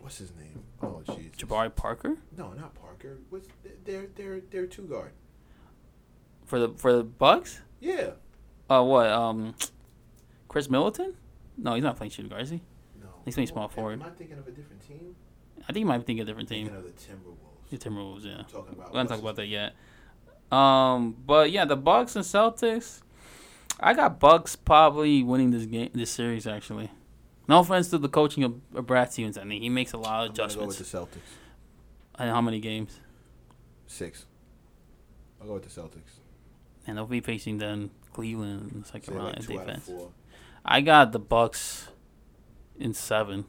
What's his name? Oh, jeez. Jabari Parker No, not Parker. What's they're they're they're two guard. for the for the Bucks. Yeah. Uh, what? Um, Khris Middleton? No, he's not playing shooting guard, is he? No. He's playing small forward. Am I thinking of a different team? I think he might be thinking a different Thinking team. of the Timberwolves. The Timberwolves, yeah. I'm talking about. We're gonna talk about that yet. Um, but yeah, the Bucks and Celtics. I got Bucks probably winning this game, this series. Actually, no offense to the coaching of, of Brad Stevens. I mean, he makes a lot of I'm go with adjustments. the Celtics. And how many games? Six. I'll go with the Celtics. And they'll be facing then Cleveland in the second round like in two out of four. I got the Bucks in seven.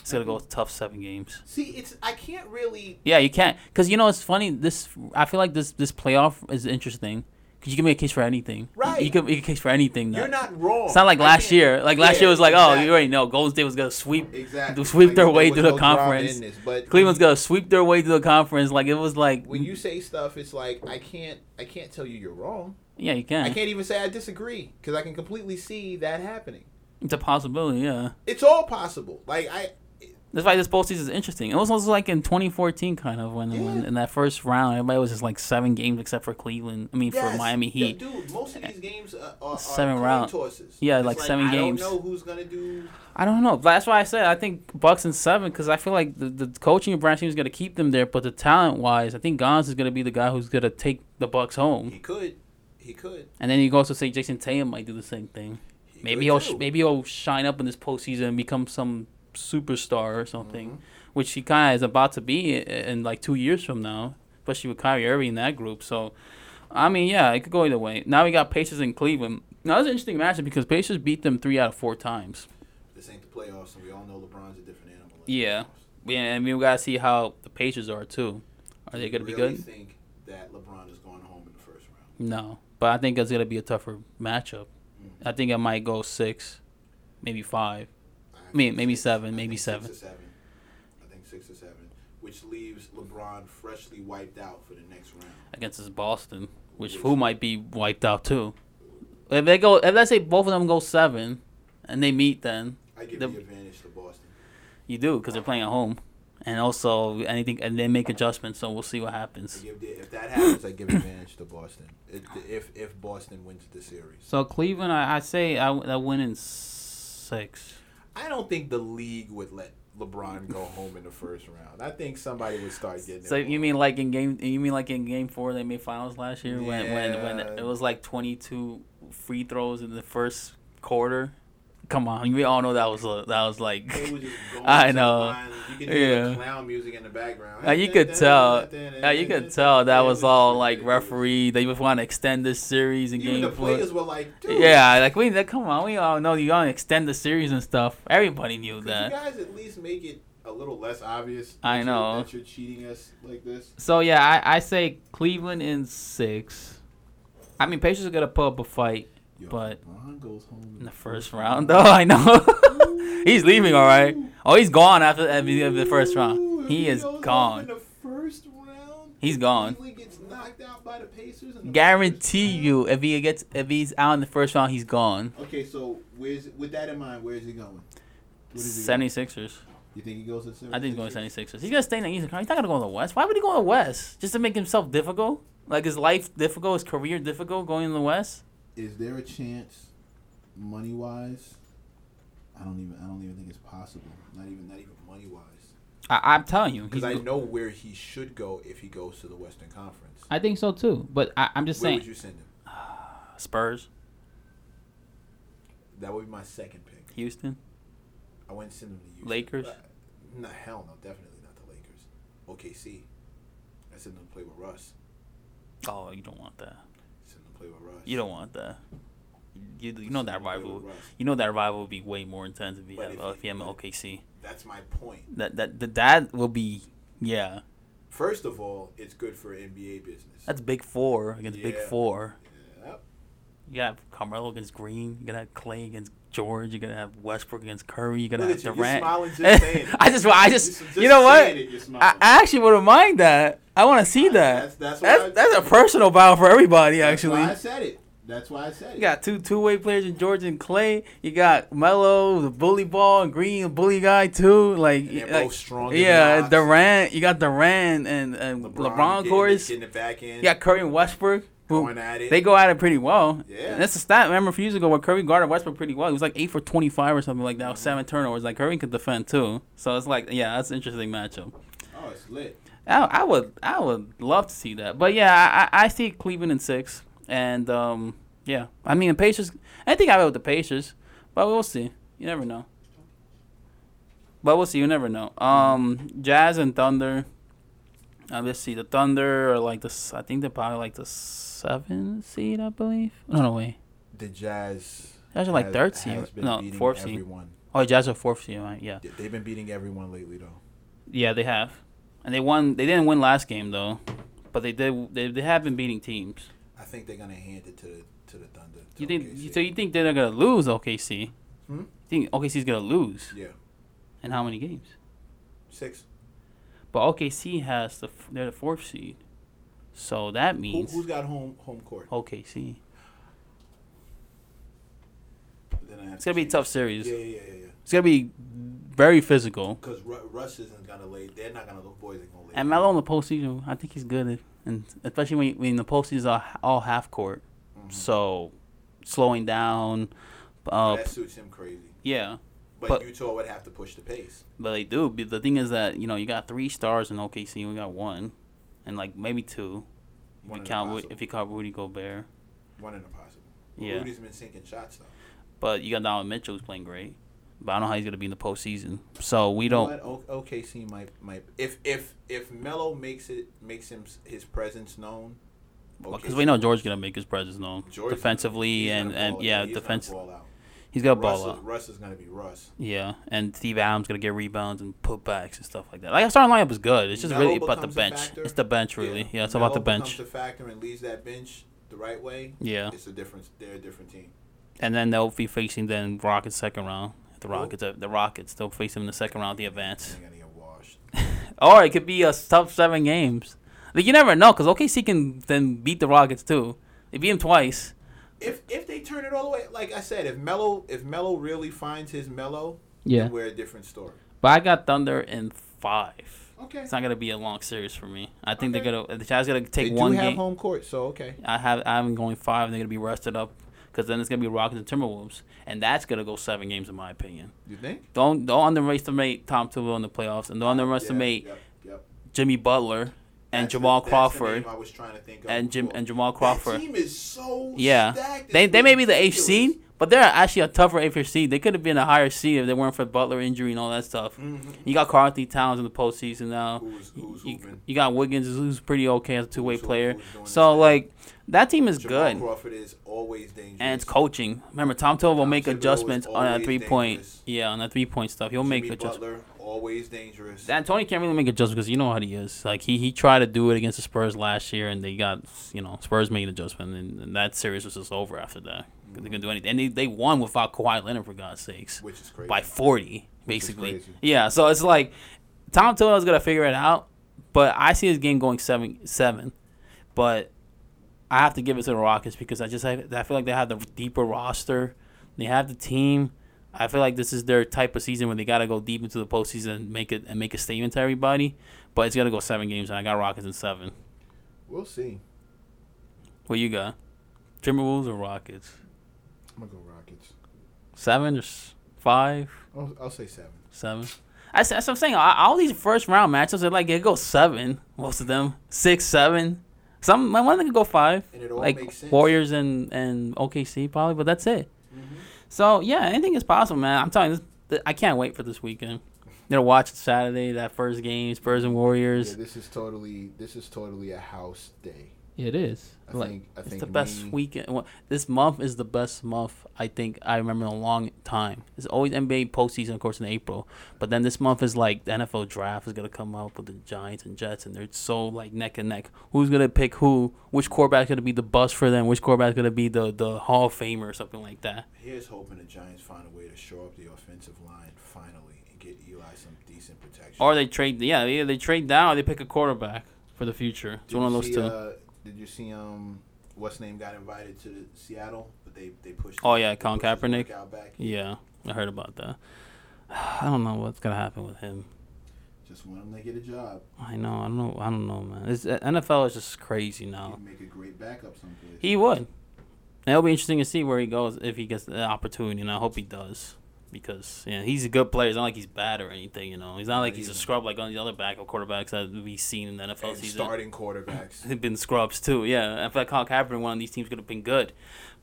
It's gonna go mm-hmm. with tough seven games. See, it's I can't really. Yeah, you can't, cause you know it's funny. This I feel like this this playoff is interesting, cause you can make a case for anything. Right. You can make a case for anything. now. You're not wrong. It's not like I last year. Like last Yeah, year was like, oh, you already know Golden State was gonna sweep. Exactly. sweep Like, their way through the no conference. this, but Cleveland's when gonna sweep their way through the conference. Like it was like, when you say stuff, it's like I can't. I can't tell you you're wrong. yeah, you can. I can't even say I disagree because I can completely see that happening. It's a possibility. Yeah, It's all possible. Like I. that's why this postseason is interesting. It was also like in 2014, kind of when, when in that first round, everybody was just like seven games except for Cleveland. I mean, Yes. for Miami Yeah, Heat. dude. Most of these games are, are, Seven round- tosses. Yeah, It's like seven I games. don't know who's gonna do. I don't know. That's why I said I think Bucks in seven because I feel like the, the coaching of Brad Stevens is gonna keep them there, but the talent wise, I think Gons is gonna be the guy who's gonna take the Bucks home. He could. He could. And then you can also say Jayson Tatum might do the same thing. He Maybe he'll maybe he'll shine up in this postseason and become some superstar or something, Mhm. which he kind of is about to be in, in like two years from now, especially with Kyrie Irving in that group. So, I mean, yeah, it could go either way. Now we got Pacers in Cleveland. Now that's an interesting matchup because Pacers beat them three out of four times. This ain't the playoffs, and we all know LeBron's a different animal. Yeah. Yeah, and we gotta see how the Pacers are too. Are they gonna you be really good? Think that LeBron is going home in the first round? No, but I think it's gonna be a tougher matchup. Mm. I think it might go six, maybe five. I mean, maybe six. seven, maybe think seven. Six or seven. I think six or seven, which leaves LeBron freshly wiped out for the next round. against this Boston, which Which- who might be wiped out too. If they go, if let's say both of them go seven, and they meet, then I give The- the advantage to Boston. you do because they're playing at home, and also anything, and they make adjustments. So we'll see what happens. give if that happens, I give advantage to Boston. It, if if Boston wins the series, So Cleveland, I, I say I, I win in six. I don't think the league would let LeBron go home in the first round. I think somebody would start getting. So you mean like in game? You mean like in game four they made finals last year when when when it was like twenty two free throws in the first quarter? Come on, we all know that was a, that was like. Was *laughs* I know. You could hear Yeah. the clown music in the background. You could tell. Yeah, you could tell that was all like referee. They just want to extend this series and Even game the players were like, Yeah, like we come on, we all know you want to extend the series and stuff. Everybody knew Could you that. guys at least make it a little less obvious? that I you're- know. that you're cheating us like this. So yeah, I, I say Cleveland in six. I mean, Pacers are gonna put up a fight Yo, But- LeBron goes home in the first round, though. *laughs* I know *laughs* he's leaving. All right. Oh, he's gone after the the first round. He is gone. In the first round, He's gone. Cleveland gets knocked out by the Pacers. Guarantee you, if he gets if he's out in the first round, he's gone. Okay, so where's with that in mind? Where's he going? What is he 76ers. You think he goes to the I think he's going to 76ers? 76ers. He's gonna stay in the Eastern Conference. He's not gonna go to the West. Why would he go to the West? Just to make himself difficult? Like his life difficult, his career difficult, going in the West? Is there a chance, money wise? I don't even. I don't even think it's possible. Not even. Not even money wise. I, I'm telling you, Because I know where he should go if he goes to the Western Conference. I think so too. But I, I'm just Where saying, Where would you send him? *sighs* Spurs, That would be my second pick. Houston. I wouldn't send him to Houston. Lakers? Uh, No, hell no. Definitely not the Lakers. OKC. I send him to play with Russ. Oh, you don't want that. Send him to play with Russ. You don't want that. You, you know that Send him to play rival. You know that rival would be way more intense if you But have if uh, you- if you have OKC. That's my point. That that that that will be yeah. First of all, it's good for NBA business. That's big four against big four. Yep. You gotta have Carmelo against Green. You gotta have Klay against George. You're gonna have Westbrook against Curry. You're gonna Look have you. You're Durant. smiling just. *laughs* I just, I just, Just- just you know what? it, I. I actually wouldn't mind that. I want to see that. That's- that's that's, that's a personal battle for everybody. That's Actually, why I said it. That's why I said it. you got two two way players in George and Klay. You got Melo, the bully ball, and Green, the bully guy too. Like, And they're like- both strong Yeah. Durant. You got Durant and, and LeBron, LeBron, of course. getting, getting it back in. You got Curry and Westbrook. Who, going at it. they go at it pretty well. Yeah. And that's a stat. Remember a few years ago where Curry guarded Westbrook pretty well. He was like eight for twenty five or something like that, with mm-hmm. seven turnovers. Like Curry could defend too. So it's like, yeah, that's an interesting matchup. oh, it's lit. I, I would, I would love to see that. But yeah, I, I see Cleveland in six, and um, yeah, I mean the Pacers. I think I would with the Pacers, but we'll see. You never know. But we'll see. You never know. Um, Jazz and Thunder. Uh, let's see. The Thunder are like the. I think they're probably like the seven seed, I believe. No, no way. The Jazz. Jazz are like has- third seed. No, fourth seed. everyone. Oh, Jazz are fourth seed. Right? Yeah. They've been beating everyone lately, though. Yeah, they have, and they won. They didn't win last game though, but they did. They, they have been beating teams. I think they're gonna hand it to the to the Thunder. to You think? OKC. So you think they're gonna lose OKC? Hmm? You think OKC's gonna lose? Yeah, And how many games? six. But OKC has the they're the fourth seed, so that means who's got home home court? OKC. Then I It's to gonna be a tough series. Yeah, yeah, yeah, yeah. It's gonna be very physical. Because Russ isn't gonna lay. They're not gonna. Those boys ain't gonna lay. And Melo in the postseason, I think he's good, at, and especially when, when the postseason are all half court, Mhm. so slowing down. Uh, that suits him crazy. yeah. But, But- Utah would have to push the pace. But they do. But the thing is that you know you got three stars in OKC. We got one, and like maybe two. If One you count Ru- if you count Rudy Gobert, One in a possible. Well, Yeah. Rudy's been sinking shots though. but you got Donovan Mitchell who's playing great. But I don't know how he's gonna be in the postseason. So we You know don't. what? O- OKC might might if if if Melo makes it makes him his presence known. Because we know George's gonna make his presence known George- defensively he's and and yeah, he's defense. ball out. He's got Russ ball is, out. Russ is gonna be Russ. Yeah, and Steve Adams gonna get rebounds and putbacks and stuff like that. Like our starting lineup is good. It's just Melo really about the bench. It's the bench really. Yeah, it's about the bench. becomes a factor and leads that bench the right way. Yeah, It's a different. They're a different team. and then they'll be facing then Rockets second round. The Rockets, uh, the Rockets, they'll face them in the second round of the advance. They're gonna get washed. *laughs* Or it could be a tough seven games. Like you never know, because OKC can then beat the Rockets too. They beat them twice. If if they turn it all the way, like I said, if Melo if Melo really finds his Melo, then we're a different story. But I got Thunder in five. Okay. It's not gonna be a long series for me. I think Okay. they're gonna the Jazz gonna take they one do have game. home court, so okay. I have I'm going five. and They're gonna be rested up because then it's gonna be Rockets and Timberwolves, and that's gonna go seven games in my opinion. You think? Don't don't underestimate Tom Thibodeau in the playoffs, and don't underestimate Yep, yep. Jimmy Butler and That's Jamal the Crawford name I was trying to think of and Jim and Jamal Crawford. team is so Yeah, stacked, they they may be the eighth seed, but they're actually a tougher eighth seed. They could have been a higher seed if they weren't for Butler injury and all that stuff. Mhm. You got Karl-Anthony Towns in the postseason now. Who's who's You, you got Wiggins, who's pretty okay as a two way player. So like that team is Jamal good. Crawford is always dangerous. And it's coaching. Remember, Tom Thibodeau will Tom make Thibodeau adjustments on that three point. Yeah, on that three point stuff. He'll make adjustments. Always dangerous. D'Antoni can't really make adjustments because you know how he is. Like he he tried to do it against the Spurs last year, and they got you know Spurs made an adjustment, and, and that series was just over after that. They couldn't do anything, and they, they won without Kawhi Leonard for God's sakes which is crazy. by forty basically. Yeah, so it's like Tom Thibodeau's gonna figure it out, but I see his game going seven seven, but I have to give it to the Rockets because I just have, I feel like they have the deeper roster, they have the team. I feel like this is their type of season where they gotta go deep into the postseason and make it and make a statement to everybody. But it's gonna go seven games, and I got Rockets in seven. We'll see. What you got? Timberwolves or Rockets? I'm gonna go Rockets. Seven or five? I'll, I'll say seven. Seven. That's, that's what I'm saying. All, these first round matchups are like it goes seven. Most of them six, seven. Some one of them could go five. And it all like makes sense. Warriors and and OKC probably, but that's it. Mhm. So yeah, anything is possible, man. I'm telling you, this, I can't wait for this weekend. Gonna watch Saturday that first game, Spurs and Warriors. Yeah, this is totally this is totally a house day. It is. I like think I it's think the best weekend. well, This month is the best month I think I remember in a long time. It's always NBA postseason, of course, in April. But then this month is like the NFL draft is gonna come up with the Giants and Jets, and they're so like neck and neck. Who's gonna pick who? Which quarterback's gonna be the bust for them? Which quarterback's gonna be the the Hall of Famer or something like that? Here's hoping the Giants find a way to shore up the offensive line finally and get Eli some decent protection. Or they trade, yeah, they trade down or they pick a quarterback for the future. It's Did one of those see, two. Uh, did you see um what's name got invited to the Seattle, but they they pushed. Oh, yeah, Colin Kaepernick. Yeah, I heard about that. *sighs* I don't know what's gonna happen with him. Just want him to get a job. I know, I don't know, I don't know, man. It's, uh, NFL is just crazy now. He'd make a great backup someplace. He would. It'll be interesting to see where he goes if he gets the opportunity, and I hope he does. Because yeah, he's a good player. It's not like he's bad or anything, you know. He's not like he's a scrub like on the other backup quarterbacks that we've seen in the NFL and season. starting quarterbacks. *laughs* They've been scrubs too. Yeah, I feel like Colin Kaepernick, one of these teams could have been good.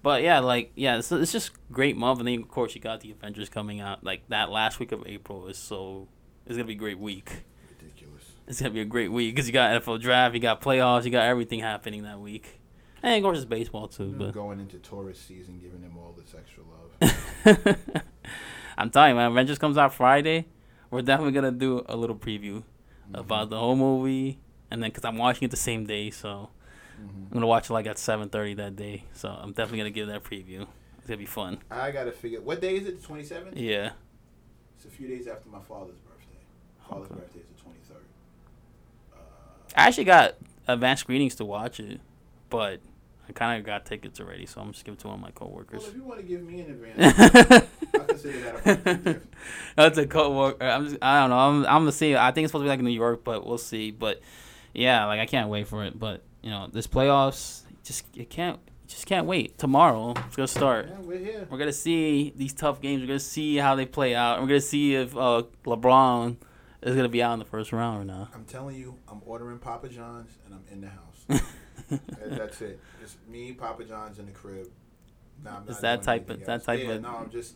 But yeah, like yeah, it's, it's just great month, and then of course you got the Avengers coming out. Like that last week of April is so it's gonna be a great week. Ridiculous. It's gonna be a great week because you got NFL draft, you got playoffs, you got everything happening that week. And of course it's baseball too, but going into tourist season, giving them all this extra love. *laughs* I'm telling you, man, Avengers comes out Friday. We're definitely gonna do a little preview Mm-hmm. about the whole movie, and then because I'm watching it the same day, so Mhm. I'm gonna watch it like at 7:30 that day. So I'm definitely gonna give that preview. It's gonna be fun. I gotta figure. What day is it? The twenty seventh. Yeah. It's a few days after my father's birthday. Father's Okay. birthday is the twenty third. Uh, I actually got advanced screenings to watch it, but I kind of got tickets already, so I'm just giving it to one of my coworkers. well, if you want to give me an advance, I consider that a. *laughs* That's a coworker. I'm just, I don't know. I'm, I'm gonna see. I think it's supposed to be like in New York, but we'll see. But yeah, like I can't wait for it. But you know, this playoffs, just you can't, just can't wait. Tomorrow it's gonna start. Yeah, we're here. We're gonna see these tough games. We're gonna see how they play out. We're gonna see if uh, LeBron is gonna be out in the first round or not. I'm telling you, I'm ordering Papa John's and I'm in the house. *laughs* That- *laughs* That's it. Just me, Papa John's in the crib. Nah, I'm It's that type of- that type yeah, of- No, I'm just.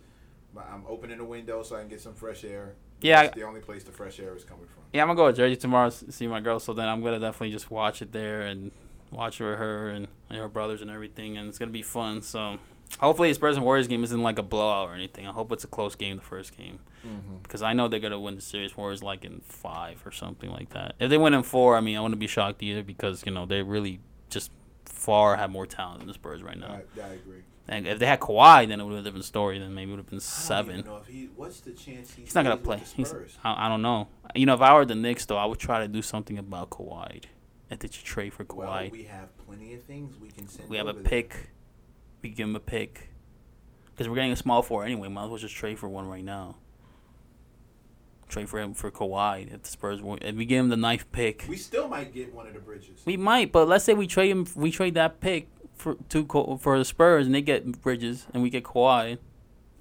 I'm opening the window so I can get some fresh air. Yeah, That's the only place the fresh air is coming from. Yeah, I'm gonna go to Jersey tomorrow s- see my girl. So then I'm gonna definitely just watch it there and watch it with her and, and her brothers and everything, and it's gonna be fun. So hopefully, this Spurs and Warriors game isn't like a blowout or anything. I hope it's a close game, the first game, Mm-hmm. because I know they're gonna win the series. Warriors like in five or something like that. If they win in four, I mean, I wouldn't be shocked either because you know they really just far have more talent than the Spurs right now. I, I agree. And if they had Kawhi, then it would have been a different story. Then maybe it would have been I don't seven. even know if he. What's the chance he He's not gonna play. the He's, Spurs? I, I don't know. You know, if I were the Knicks, though, I would try to do something about Kawhi. And did you trade for Well, Kawhi? we have plenty of things we can send. we have a over there. pick. We give him a pick. Because we're getting a small four anyway. Might as well just trade for one right now. Trade for him for Kawhi if the Spurs win. If we give him the ninth pick, We still might get one of the bridges. we might. But let's say we trade him. We trade that pick for to for the Spurs, and they get Bridges, and we get Kawhi.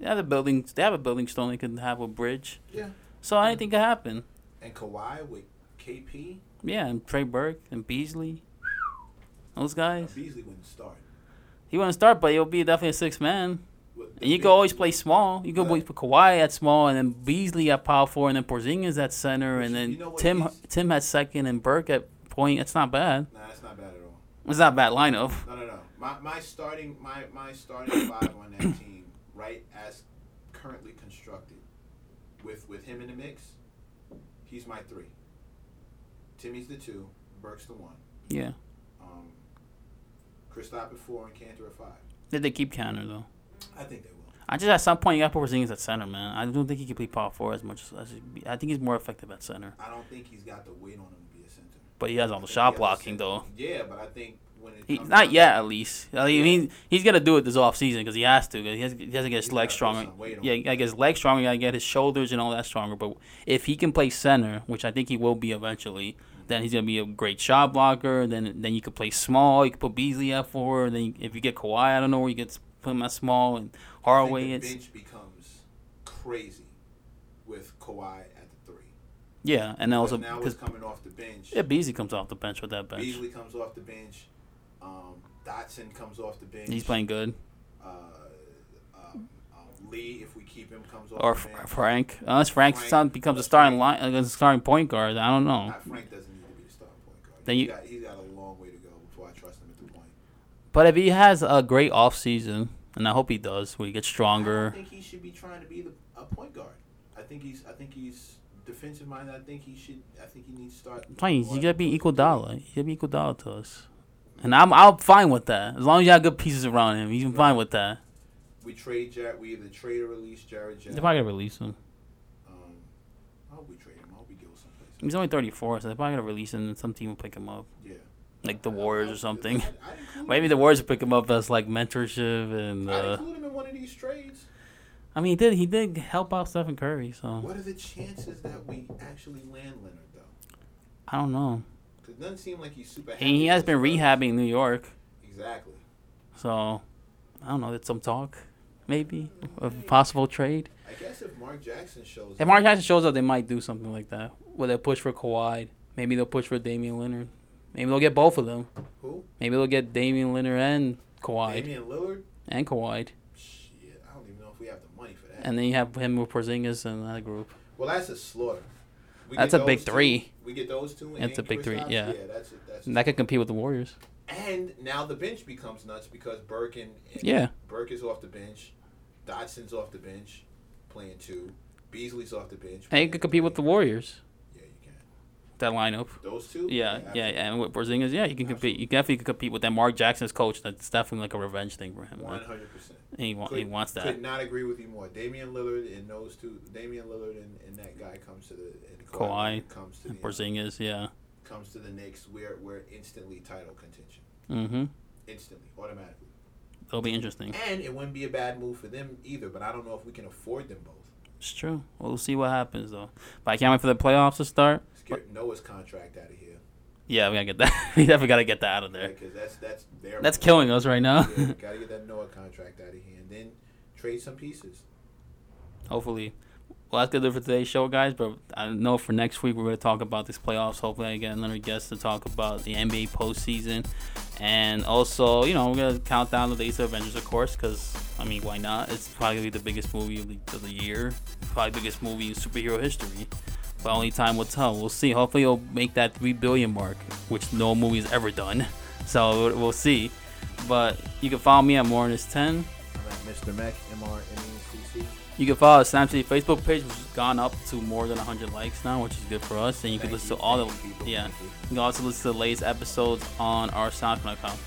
They have a building. They have a building stone. They can have a bridge. yeah. So anything can happen. And Kawhi with KP. Yeah, and Trey Burke and Beasley. Those guys. Beasley wouldn't start. He wouldn't start, but he'll be definitely a six man. And you can always play small. You can Right. put Kawhi at small, and then Beasley at power four, and then Porzingis at center, and then You know Tim he's- Tim at second, and Burke at point. It's not bad. Nah, that's not bad at all. It's not a bad lineup. No, no, no. My my starting my my starting five on that *coughs* team, right as currently constructed, with with him in the mix, he's my three. Timmy's the two, Burke's the one. Yeah. Um, Kristaps at four and Kanter at five. Did they keep Kanter though? I think they will. I just at some point you got to put Porzingis at center, man. I don't think he can play power four as much as. I think he's more effective at center, I don't think he's got the weight on him to be a center. but he has all the shot he has a blocking though. Yeah, but I think when it He, not yet, at least. I mean, Yeah. he's gonna do it this off season because he has to. He has, he has to get his He's legs stronger. some weight on Yeah, I get his legs stronger. Gotta get his shoulders and all that stronger. But if he can play center, which I think he will be eventually, then he's gonna be a great shot blocker. Then then you could play small. You could put Beasley at forward. Then you, if you get Kawhi, I don't know where you get put him at small and I Hardaway. think the bench becomes crazy with Kawhi at the three. yeah, and also now because it's coming off the bench. yeah, Beasley comes off the bench with that bench. Beasley comes off the bench. Um, Dotson comes off the bench. He's playing good. Uh, um, um, Lee, if we keep him, comes off Or the F- bench. Frank, unless Frank, Frank- becomes a starting Frank- line, uh, a starting point guard. I don't know. Nah, Frank doesn't need to be the starting point guard. Then He you- got, he's got a long way to go before I trust him at the point. But if he has a great off season, and I hope he does, where he gets I stronger. don't think he should be trying to be the, a point guard. I think he's. I think he's defensive minded. I think he should. I think he needs to start. Fine, you going gotta be equal dollar. You gotta be equal dollar to us. And I'm I'm fine with that. As long as you have good pieces around him, he's fine with that. We trade Jarrett. We either trade or release Jarrett Jackson. They're probably gonna release him. Um, I hope we trade him. I hope we go someplace. He's only 34, so they're probably gonna release him, and some team will pick him up, Yeah. Like the Warriors or something. I'd- I'd include Maybe the Warriors pick him up as like mentorship, and uh, include him in one of these trades. I mean, he did he did help out Stephen Curry, so What are the chances that we actually land Leonard though? I don't know. It doesn't seem like he's super. happy He, he has been rehabbing New York, Exactly. so I don't know. There's some talk, maybe of a possible trade. I guess if Mark Jackson shows. Up if Mark Jackson shows up, they might do something like that. Where they'll push for Kawhi. Maybe they'll push for Damian Leonard. Maybe they'll get both of them. who? Maybe they'll get Damian Lillard and Kawhi. Damian Lillard. And Kawhi. Shit, I don't even know if we have the money for that. And then you have him with Porzingis and that group. well, that's a slaughter. We That's a big two- three. We get those two. That's a big three, yeah. Yeah, that's it. That's And that could compete with the Warriors. And now the bench becomes nuts because Burke and, and Yeah. Burke is off the bench, Dotson's off the bench, playing two. Beasley's off the bench. And you could compete with the. Warriors. Yeah. That lineup. Those two. Yeah, yeah, absolutely. and with Porzingis, yeah, you can compete. You definitely can compete with that. Mark Jackson's coach. That's definitely like a revenge thing for him. One hundred percent. And he, wa- he wants that. I could not agree with you more. Damian Lillard and those two. Damian Lillard and, and that guy comes to the and Kawhi comes to And the Porzingis, yeah. comes to the Knicks. We're we're instantly title contention. Mm-hmm. Instantly, automatically. It'll be interesting. And it wouldn't be a bad move for them either. But I don't know if we can afford them both. It's true. We'll see what happens though. But I can't wait for the playoffs to start. Get Noah's contract out of here. Yeah, we gotta get that. *laughs* we definitely gotta get that out of there. Because that's that's their That's killing us right now. Yeah, *laughs* gotta get that Noah contract out of here, and then trade some pieces. Hopefully. Well, that's good for today's show, guys. But I know for next week we're going to talk about these playoffs. Hopefully, I get another guest to talk about the NBA postseason, and also, you know, we're going to count down the days of Avengers, of course, because I mean, why not? It's probably gonna be the biggest movie of the, of the year, probably the biggest movie in superhero history. But only time will tell. We'll see. Hopefully, it'll make that three billion mark, which no movie's ever done. *laughs* So we'll see. But you can follow me at Mornis10. I'm at Mr. Mac, M R M E C C. You can follow our Snap City Facebook page, which has gone up to more than 100 likes now, which is good for us. And you can Thank listen you, to all the people, yeah. you. You can also listen to the latest episodes on our SoundCloud account.